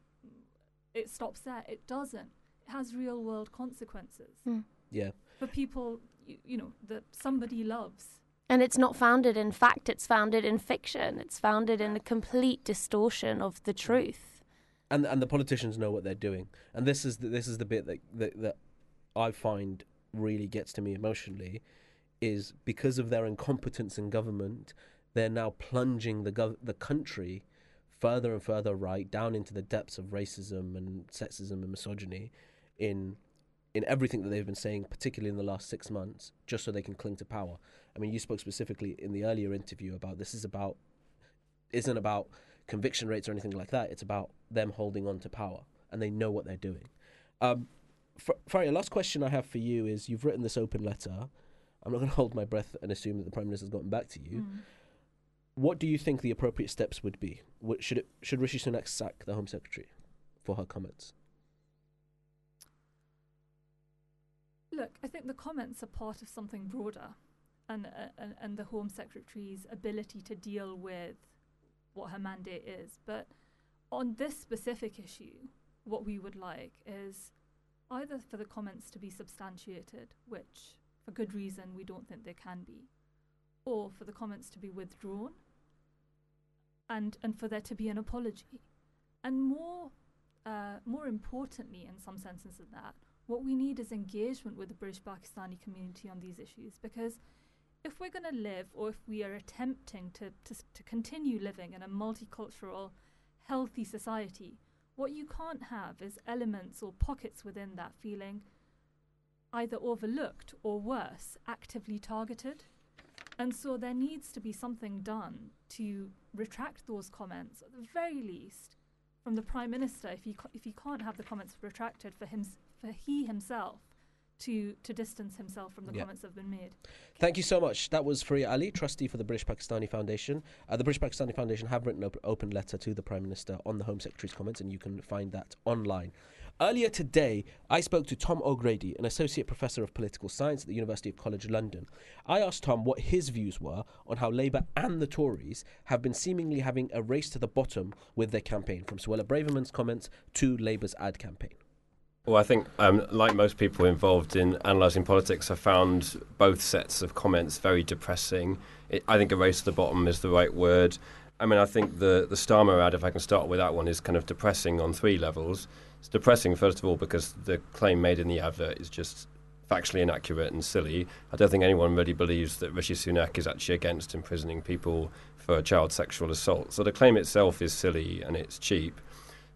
it stops there. It doesn't. It has real world consequences
Hmm.
Yeah.
for people you, you know that somebody loves.
And it's not founded in fact, it's founded in fiction. It's founded in a complete distortion of the mm. truth.
and and the politicians know what they're doing. And this is the, this is the bit that, that that I find really gets to me emotionally, is because of their incompetence in government, they're now plunging the gov- the country further and further right down into the depths of racism and sexism and misogyny, in in everything that they've been saying, particularly in the last six months, just so they can cling to power. I mean, you spoke specifically in the earlier interview about this is about isn't about conviction rates or anything like that. It's about them holding on to power, and they know what they're doing. Um, F- Faria, last question I have for you is: You've written this open letter. I'm not going to hold my breath and assume that the prime minister's gotten back to you.
Mm.
What do you think the appropriate steps would be? What, should it should Rishi Sunak sack the Home Secretary for her comments?
Look, I think the comments are part of something broader, and uh, and, the Home Secretary's ability to deal with what her mandate is. But on this specific issue, what we would like is either for the comments to be substantiated, which for good reason we don't think they can be, or for the comments to be withdrawn, and and for there to be an apology, and more uh, more importantly, in some senses than that, what we need is engagement with the British Pakistani community on these issues because if we're going to live or if we are attempting to, to, to continue living in a multicultural, healthy society, what you can't have is elements or pockets within that feeling either overlooked or worse, actively targeted. And so there needs to be something done to retract those comments, at the very least, from the Prime Minister, if he, if he can't have the comments retracted for, him, for he himself to, to distance himself from the
Yeah.
comments that have been made.
Thank you so much. That was Faria Ali, trustee for the British Pakistani Foundation. Uh, the British Pakistani Foundation have written an op- open letter to the Prime Minister on the Home Secretary's comments, and you can find that online. Earlier today, I spoke to Tom O'Grady, an associate professor of political science at the University of College London. I asked Tom what his views were on how Labour and the Tories have been seemingly having a race to the bottom with their campaign, from Suella Braverman's comments to Labour's ad campaign.
Well, I think, um, like most people involved in analysing politics, I found both sets of comments very depressing. It, I think a race to the bottom is the right word. I mean, I think the, the Starmer ad, if I can start with that one, is kind of depressing on three levels. It's depressing, first of all, because the claim made in the advert is just factually inaccurate and silly. I don't think anyone really believes that Rishi Sunak is actually against imprisoning people for child sexual assault. So the claim itself is silly and it's cheap.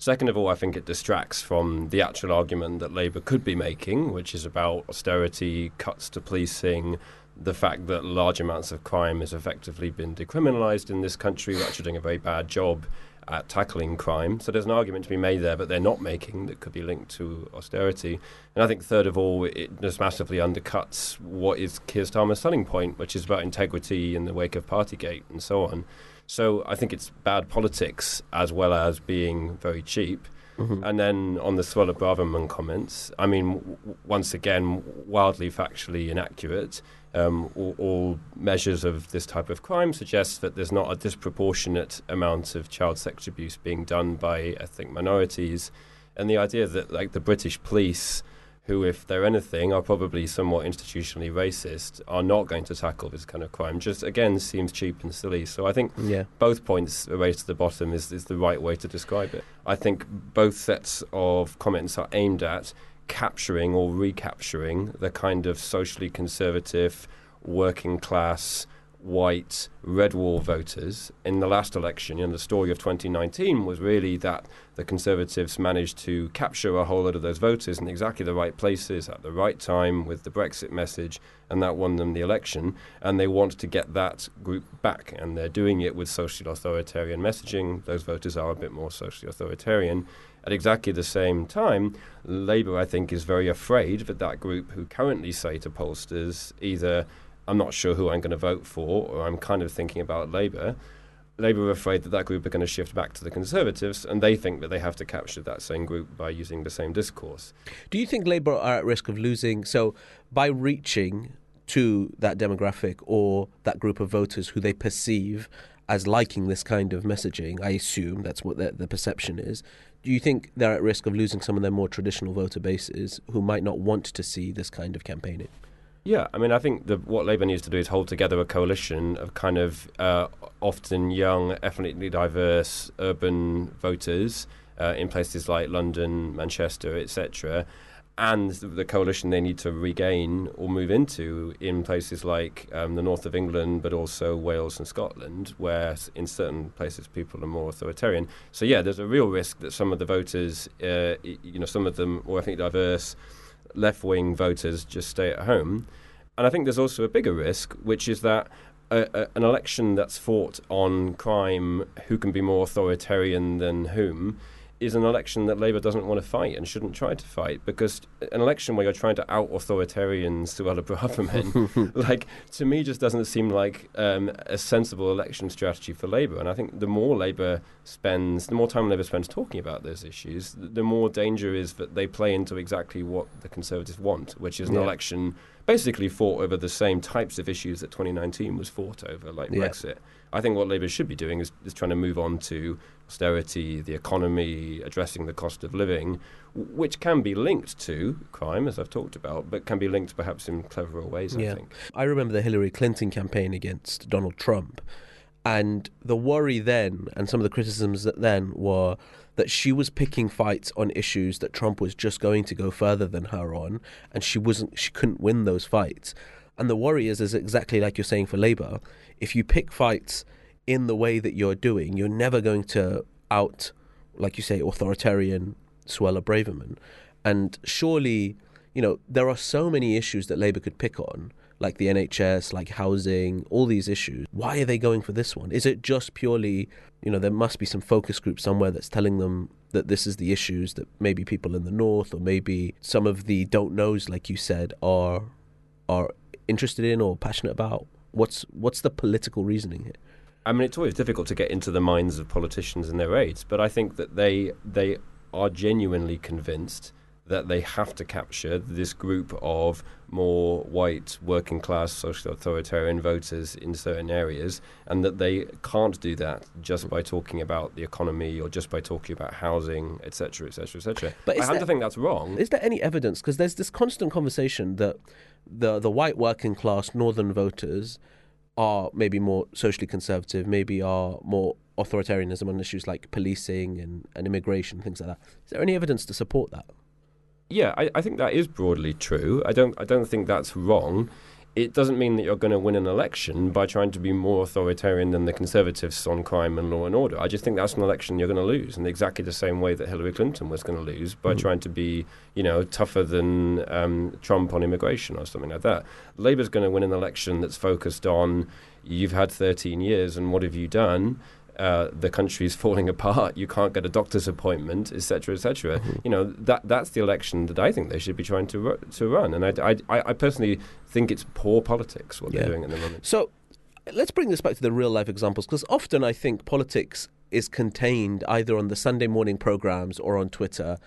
Second of all, I think it distracts from the actual argument that Labour could be making, which is about austerity, cuts to policing, the fact that large amounts of crime has effectively been decriminalised in this country. We're actually doing a very bad job at tackling crime. So there's an argument to be made there, but they're not making that could be linked to austerity. And I think, third of all, it just massively undercuts what is Keir Starmer's selling point, which is about integrity in the wake of Partygate and so on. So I think it's bad politics as well as being very cheap.
Mhm.
And then on the Suella Braverman comments, I mean, w- once again, wildly factually inaccurate. Um, all, all measures of this type of crime suggest that there's not a disproportionate amount of child sex abuse being done by ethnic minorities. And the idea that, like, the British police, who, if they're anything, are probably somewhat institutionally racist, are not going to tackle this kind of crime, just again seems cheap and silly. So I think
Yeah.
both points, a race to the bottom, is, is the right way to describe it. I think both sets of comments are aimed at capturing or recapturing the kind of socially conservative, working class, white, red wall voters. In the last election, you know, the story of 2019 was really that the Conservatives managed to capture a whole lot of those voters in exactly the right places at the right time with the Brexit message, and that won them the election. And they want to get that group back, and they're doing it with social authoritarian messaging. Those voters are a bit more socially authoritarian. At exactly the same time, Labour, I think, is very afraid that that group who currently say to pollsters either I'm not sure who I'm going to vote for, or I'm kind of thinking about Labour. Labour are afraid that that group are going to shift back to the Conservatives, and they think that they have to capture that same group by using the same discourse.
Do you think Labour are at risk of losing? So, by reaching to that demographic or that group of voters who they perceive as liking this kind of messaging, I assume that's what the, the perception is. do you think they're at risk of losing some of their more traditional voter bases who might not want to see this kind of campaigning?
Yeah, I mean, I think the, what Labour needs to do is hold together a coalition of kind of uh, often young, ethnically diverse urban voters uh, in places like London, Manchester, etc., and the coalition they need to regain or move into in places like um, the north of England, but also Wales and Scotland, where in certain places people are more authoritarian. So yeah, there's a real risk that some of the voters, uh, you know, some of them more ethnically diverse, left-wing voters just stay at home. And I think there's also a bigger risk, which is that a, a, an election that's fought on crime, who can be more authoritarian than whom, is an election that Labour doesn't want to fight and shouldn't try to fight because an election where you're trying to out authoritarian Suella Braverman, like to me, just doesn't seem like um, a sensible election strategy for Labour. And I think the more Labour spends, the more time Labour spends talking about those issues, the more danger is that they play into exactly what the Conservatives want, which is an
Yeah.
election basically fought over the same types of issues that 2019 was fought over, like
Yeah.
Brexit. I think what Labour should be doing is, is trying to move on to austerity, the economy, addressing the cost of living, which can be linked to crime, as I've talked about, but can be linked perhaps in cleverer ways, I think.
I remember the Hillary Clinton campaign against Donald Trump. And the worry then, and some of the criticisms that then were that she was picking fights on issues that Trump was just going to go further than her on, and she wasn't, she couldn't win those fights. And the worry is, is exactly like you're saying for Labour. If you pick fights in the way that you're doing, you're never going to out, like you say, authoritarian Suella Braverman. And surely, you know, there are so many issues that Labour could pick on, like the NHS, like housing, all these issues. Why are they going for this one? Is it just purely, you know, there must be some focus group somewhere that's telling them that this is the issues that maybe people in the north or maybe some of the don't knows, like you said, are are interested in or passionate about? What's what's the political reasoning here?
I mean, it's always difficult to get into the minds of politicians and their aides, but I think that they they are genuinely convinced that they have to capture this group of more white, working class, social authoritarian voters in certain areas, and that they can't do that just by talking about the economy or just by talking about housing, etc., etc., etc.
But
I have
there-
to think that's wrong.
Is there any evidence? Because there's this constant conversation that the the white working class northern voters are maybe more socially conservative, maybe are more authoritarianism on issues like policing and, and immigration, things like that. Is there any evidence to support that?
Yeah, I, I think that is broadly true. I don't I don't think that's wrong. It doesn't mean that you're going to win an election by trying to be more authoritarian than the Conservatives on crime and law and order. I just think that's an election you're going to lose in exactly the same way that Hillary Clinton was going to lose by
Mhm.
trying to be, you know, tougher than um, Trump on immigration or something like that. Labour's going to win an election that's focused on you've had 13 years and what have you done? Uh, the is falling apart. You can't get a doctor's appointment, etc., etc. You know that that's the election that I think they should be trying to ru- to run. And I, I, I personally think it's poor politics what
Yeah.
they're doing at the moment.
So let's bring this back to the real life examples because often I think politics is contained either on the Sunday morning programs or on Twitter.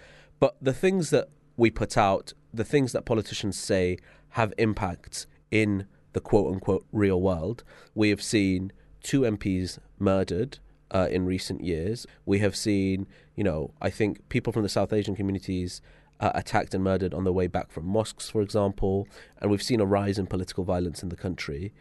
But the things that we put out, the things that politicians say have impacts in the quote unquote real world. We have seen two MPs murdered uh, in recent years. We have seen, you know, I think people from the South Asian communities uh, attacked and murdered on their way back from mosques, for example. And we've seen a rise in political violence in the country.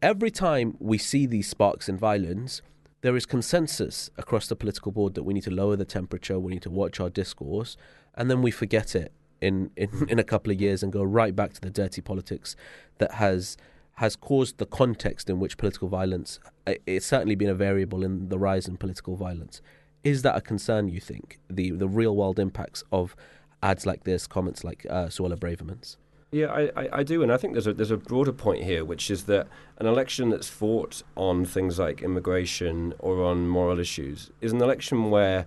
Every time we see these sparks in violence, there is consensus across the political board that we need to lower the temperature, we need to watch our discourse, and then we forget it in, in, in a couple of years and go right back to the dirty politics that has has caused the context in which political violence uh, it's certainly been a variable in the rise in political violence. Is that a concern you think? The the real world impacts of ads like this, comments like uh, Suella Braverman's?
Yeah, I, I, I do, and I think there's a there's a broader point here, which is that an election that's fought on things like immigration or on moral issues is an election where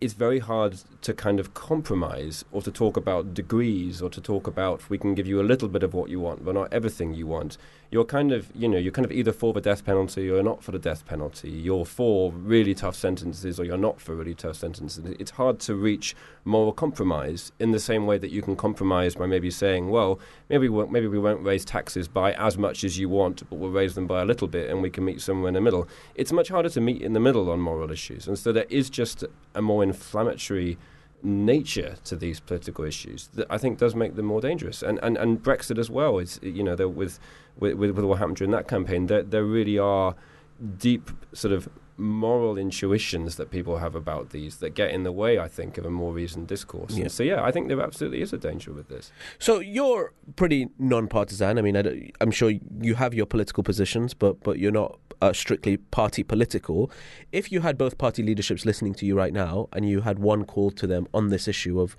it's very hard to kind of compromise or to talk about degrees or to talk about we can give you a little bit of what you want, but not everything you want. You're kind of, you know, you're kind of either for the death penalty or not for the death penalty. You're for really tough sentences or you're not for really tough sentences. It's hard to reach moral compromise in the same way that you can compromise by maybe saying, well, maybe we maybe we won't raise taxes by as much as you want, but we'll raise them by a little bit and we can meet somewhere in the middle. It's much harder to meet in the middle on moral issues. And so there is just a more inflammatory nature to these political issues that I think does make them more dangerous. And and, and Brexit as well. is you know there- with, with with what happened during that campaign. There there really are deep sort of moral intuitions that people have about these that get in the way, I think, of a more reasoned discourse.
Yeah.
So yeah, I think there absolutely is a danger with this.
So you're pretty non-partisan. I mean, I I'm sure you have your political positions, but but you're not uh, strictly party political. If you had both party leaderships listening to you right now, and you had one call to them on this issue of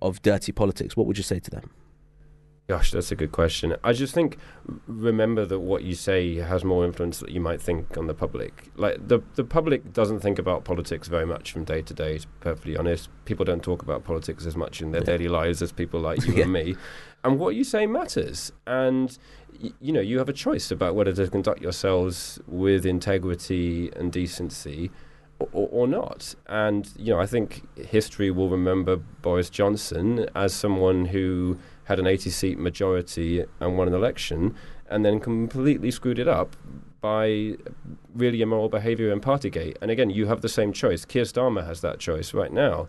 of dirty politics, what would you say to them?
Gosh, that's a good question. I just think remember that what you say has more influence than you might think on the public. Like the the public doesn't think about politics very much from day to day. To be perfectly honest, people don't talk about politics as much in their daily lives as people like you
Yeah.
and me. And what you say matters. And y- you know, you have a choice about whether to conduct yourselves with integrity and decency or, or not. And you know, I think history will remember Boris Johnson as someone who had an 80 seat majority and won an election, and then completely screwed it up by really immoral behaviour in Partygate. And again, you have the same choice. Keir Starmer has that choice right now.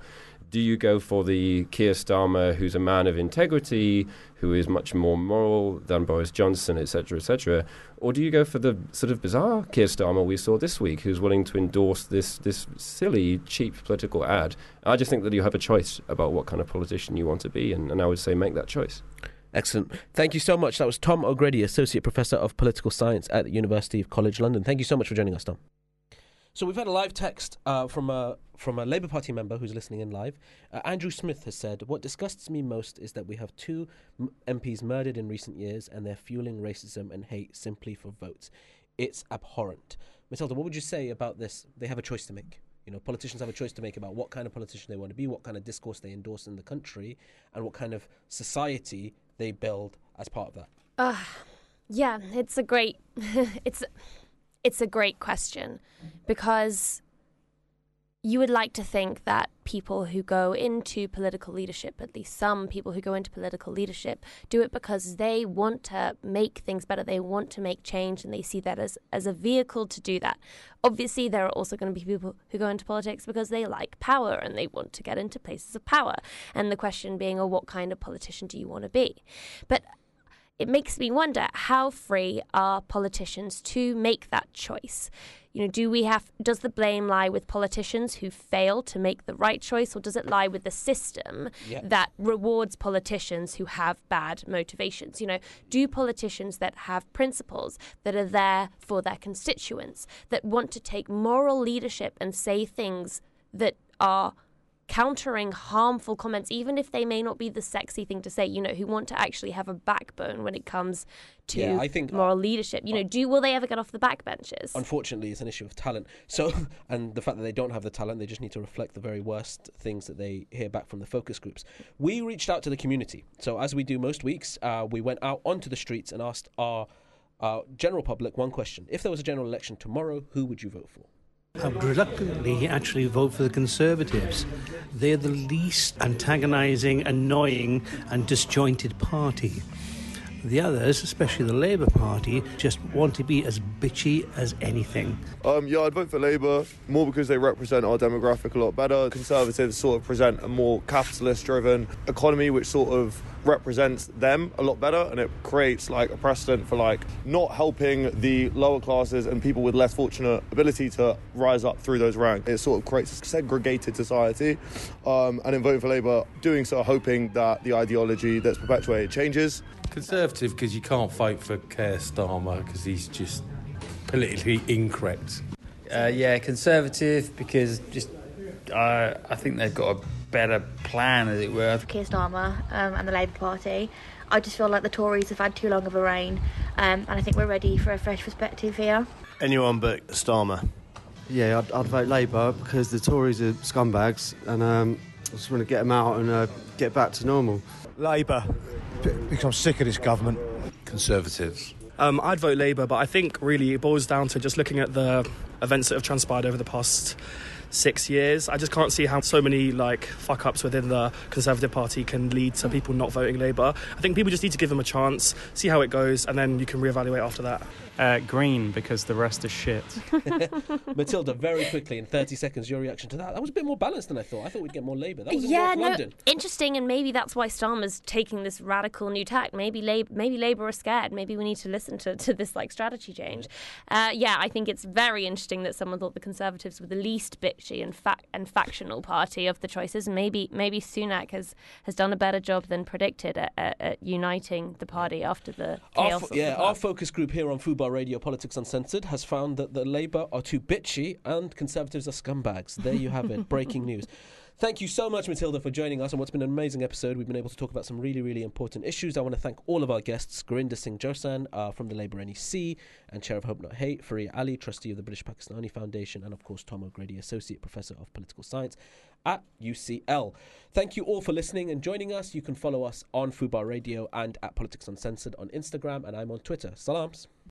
Do you go for the Keir Starmer who's a man of integrity, who is much more moral than Boris Johnson, etc., etc., or do you go for the sort of bizarre Keir Starmer we saw this week, who's willing to endorse this this silly, cheap political ad? I just think that you have a choice about what kind of politician you want to be, and, and I would say make that choice.
Excellent. Thank you so much. That was Tom O'Grady, Associate Professor of Political Science at the University of College London. Thank you so much for joining us, Tom. So we've had a live text uh, from a from a Labour Party member who's listening in live. Uh, Andrew Smith has said, "What disgusts me most is that we have two m- MPs murdered in recent years, and they're fueling racism and hate simply for votes. It's abhorrent." Mathilda, what would you say about this? They have a choice to make. You know, politicians have a choice to make about what kind of politician they want to be, what kind of discourse they endorse in the country, and what kind of society they build as part of that.
Uh, yeah, it's a great it's it's a great question because you would like to think that people who go into political leadership, at least some people who go into political leadership, do it because they want to make things better. They want to make change and they see that as, as a vehicle to do that. Obviously, there are also going to be people who go into politics because they like power and they want to get into places of power. And the question being, oh, what kind of politician do you want to be? But it makes me wonder how free are politicians to make that choice you know do we have does the blame lie with politicians who fail to make the right choice or does it lie with the system
Yeah.
that rewards politicians who have bad motivations you know do politicians that have principles that are there for their constituents that want to take moral leadership and say things that are countering harmful comments, even if they may not be the sexy thing to say, you know, who want to actually have a backbone when it comes to
Yeah, I think-
moral leadership. You know, do will they ever get off the backbenches?
Unfortunately, it's an issue of talent. So, and the fact that they don't have the talent, they just need to reflect the very worst things that they hear back from the focus groups. We reached out to the community. So, as we do most weeks, uh, we went out onto the streets and asked our uh, general public one question: If there was a general election tomorrow, who would you vote for?
I would reluctantly actually vote for the Conservatives. They're the least antagonising, annoying, and disjointed party. The others, especially the Labour Party, just want to be as bitchy as anything.
Um, yeah, I'd vote for Labour more because they represent our demographic a lot better. Conservatives sort of present a more capitalist driven economy which sort of represents them a lot better and it creates like a precedent for like not helping the lower classes and people with less fortunate ability to rise up through those ranks. It sort of creates a segregated society. Um, and in voting for Labour, doing so hoping that the ideology that's perpetuated changes.
Conservative because you can't vote for Keir Starmer because he's just politically incorrect.
Uh, yeah, Conservative because just uh, I think they've got a better plan, as it were.
Keir Starmer um, and the Labour Party. I just feel like the Tories have had too long of a reign, um, and I think we're ready for a fresh perspective here.
Anyone but Starmer.
Yeah, I'd, I'd vote Labour because the Tories are scumbags, and um, I just want to get them out and uh, get back to normal.
Labour. Because I'm sick of this government.
Conservatives.
Um, I'd vote Labour, but I think really it boils down to just looking at the events that have transpired over the past
six years. I just can't see how so many like fuck ups within the Conservative Party can lead to people not voting Labour. I think people just need to give them a chance, see how it goes, and then you can reevaluate after that.
Uh, green because the rest is shit.
Mathilda, very quickly in 30 seconds, your reaction to that. That was a bit more balanced than I thought. I thought we'd get more Labour. That was in
yeah,
North
no,
London.
interesting, and maybe that's why Starmer's taking this radical new tack. Maybe Labour, maybe Labour are scared. Maybe we need to listen to, to this like strategy change. Uh, yeah, I think it's very interesting that someone thought the Conservatives were the least bitchy and fac- and factional party of the choices. Maybe maybe Sunak has, has done a better job than predicted at, at, at uniting the party after the
Our
chaos.
fo- yeah,
the
our focus group here on Fubar Radio Politics Uncensored has found that the Labour are too bitchy and Conservatives are scumbags. There you have it. Breaking news. Thank you so much, Mathilda, for joining us on what's been an amazing episode. We've been able to talk about some really, really important issues. I want to thank all of our guests Gurinder Singh Josan uh, from the Labour NEC and Chair of Hope Not Hate, Faria Ali, Trustee of the British Pakistani Foundation, and of course, Tom O'Grady, Associate Professor of Political Science at UCL. Thank you all for listening and joining us. You can follow us on Fubar Radio and at Politics Uncensored on Instagram, and I'm on Twitter. Salams.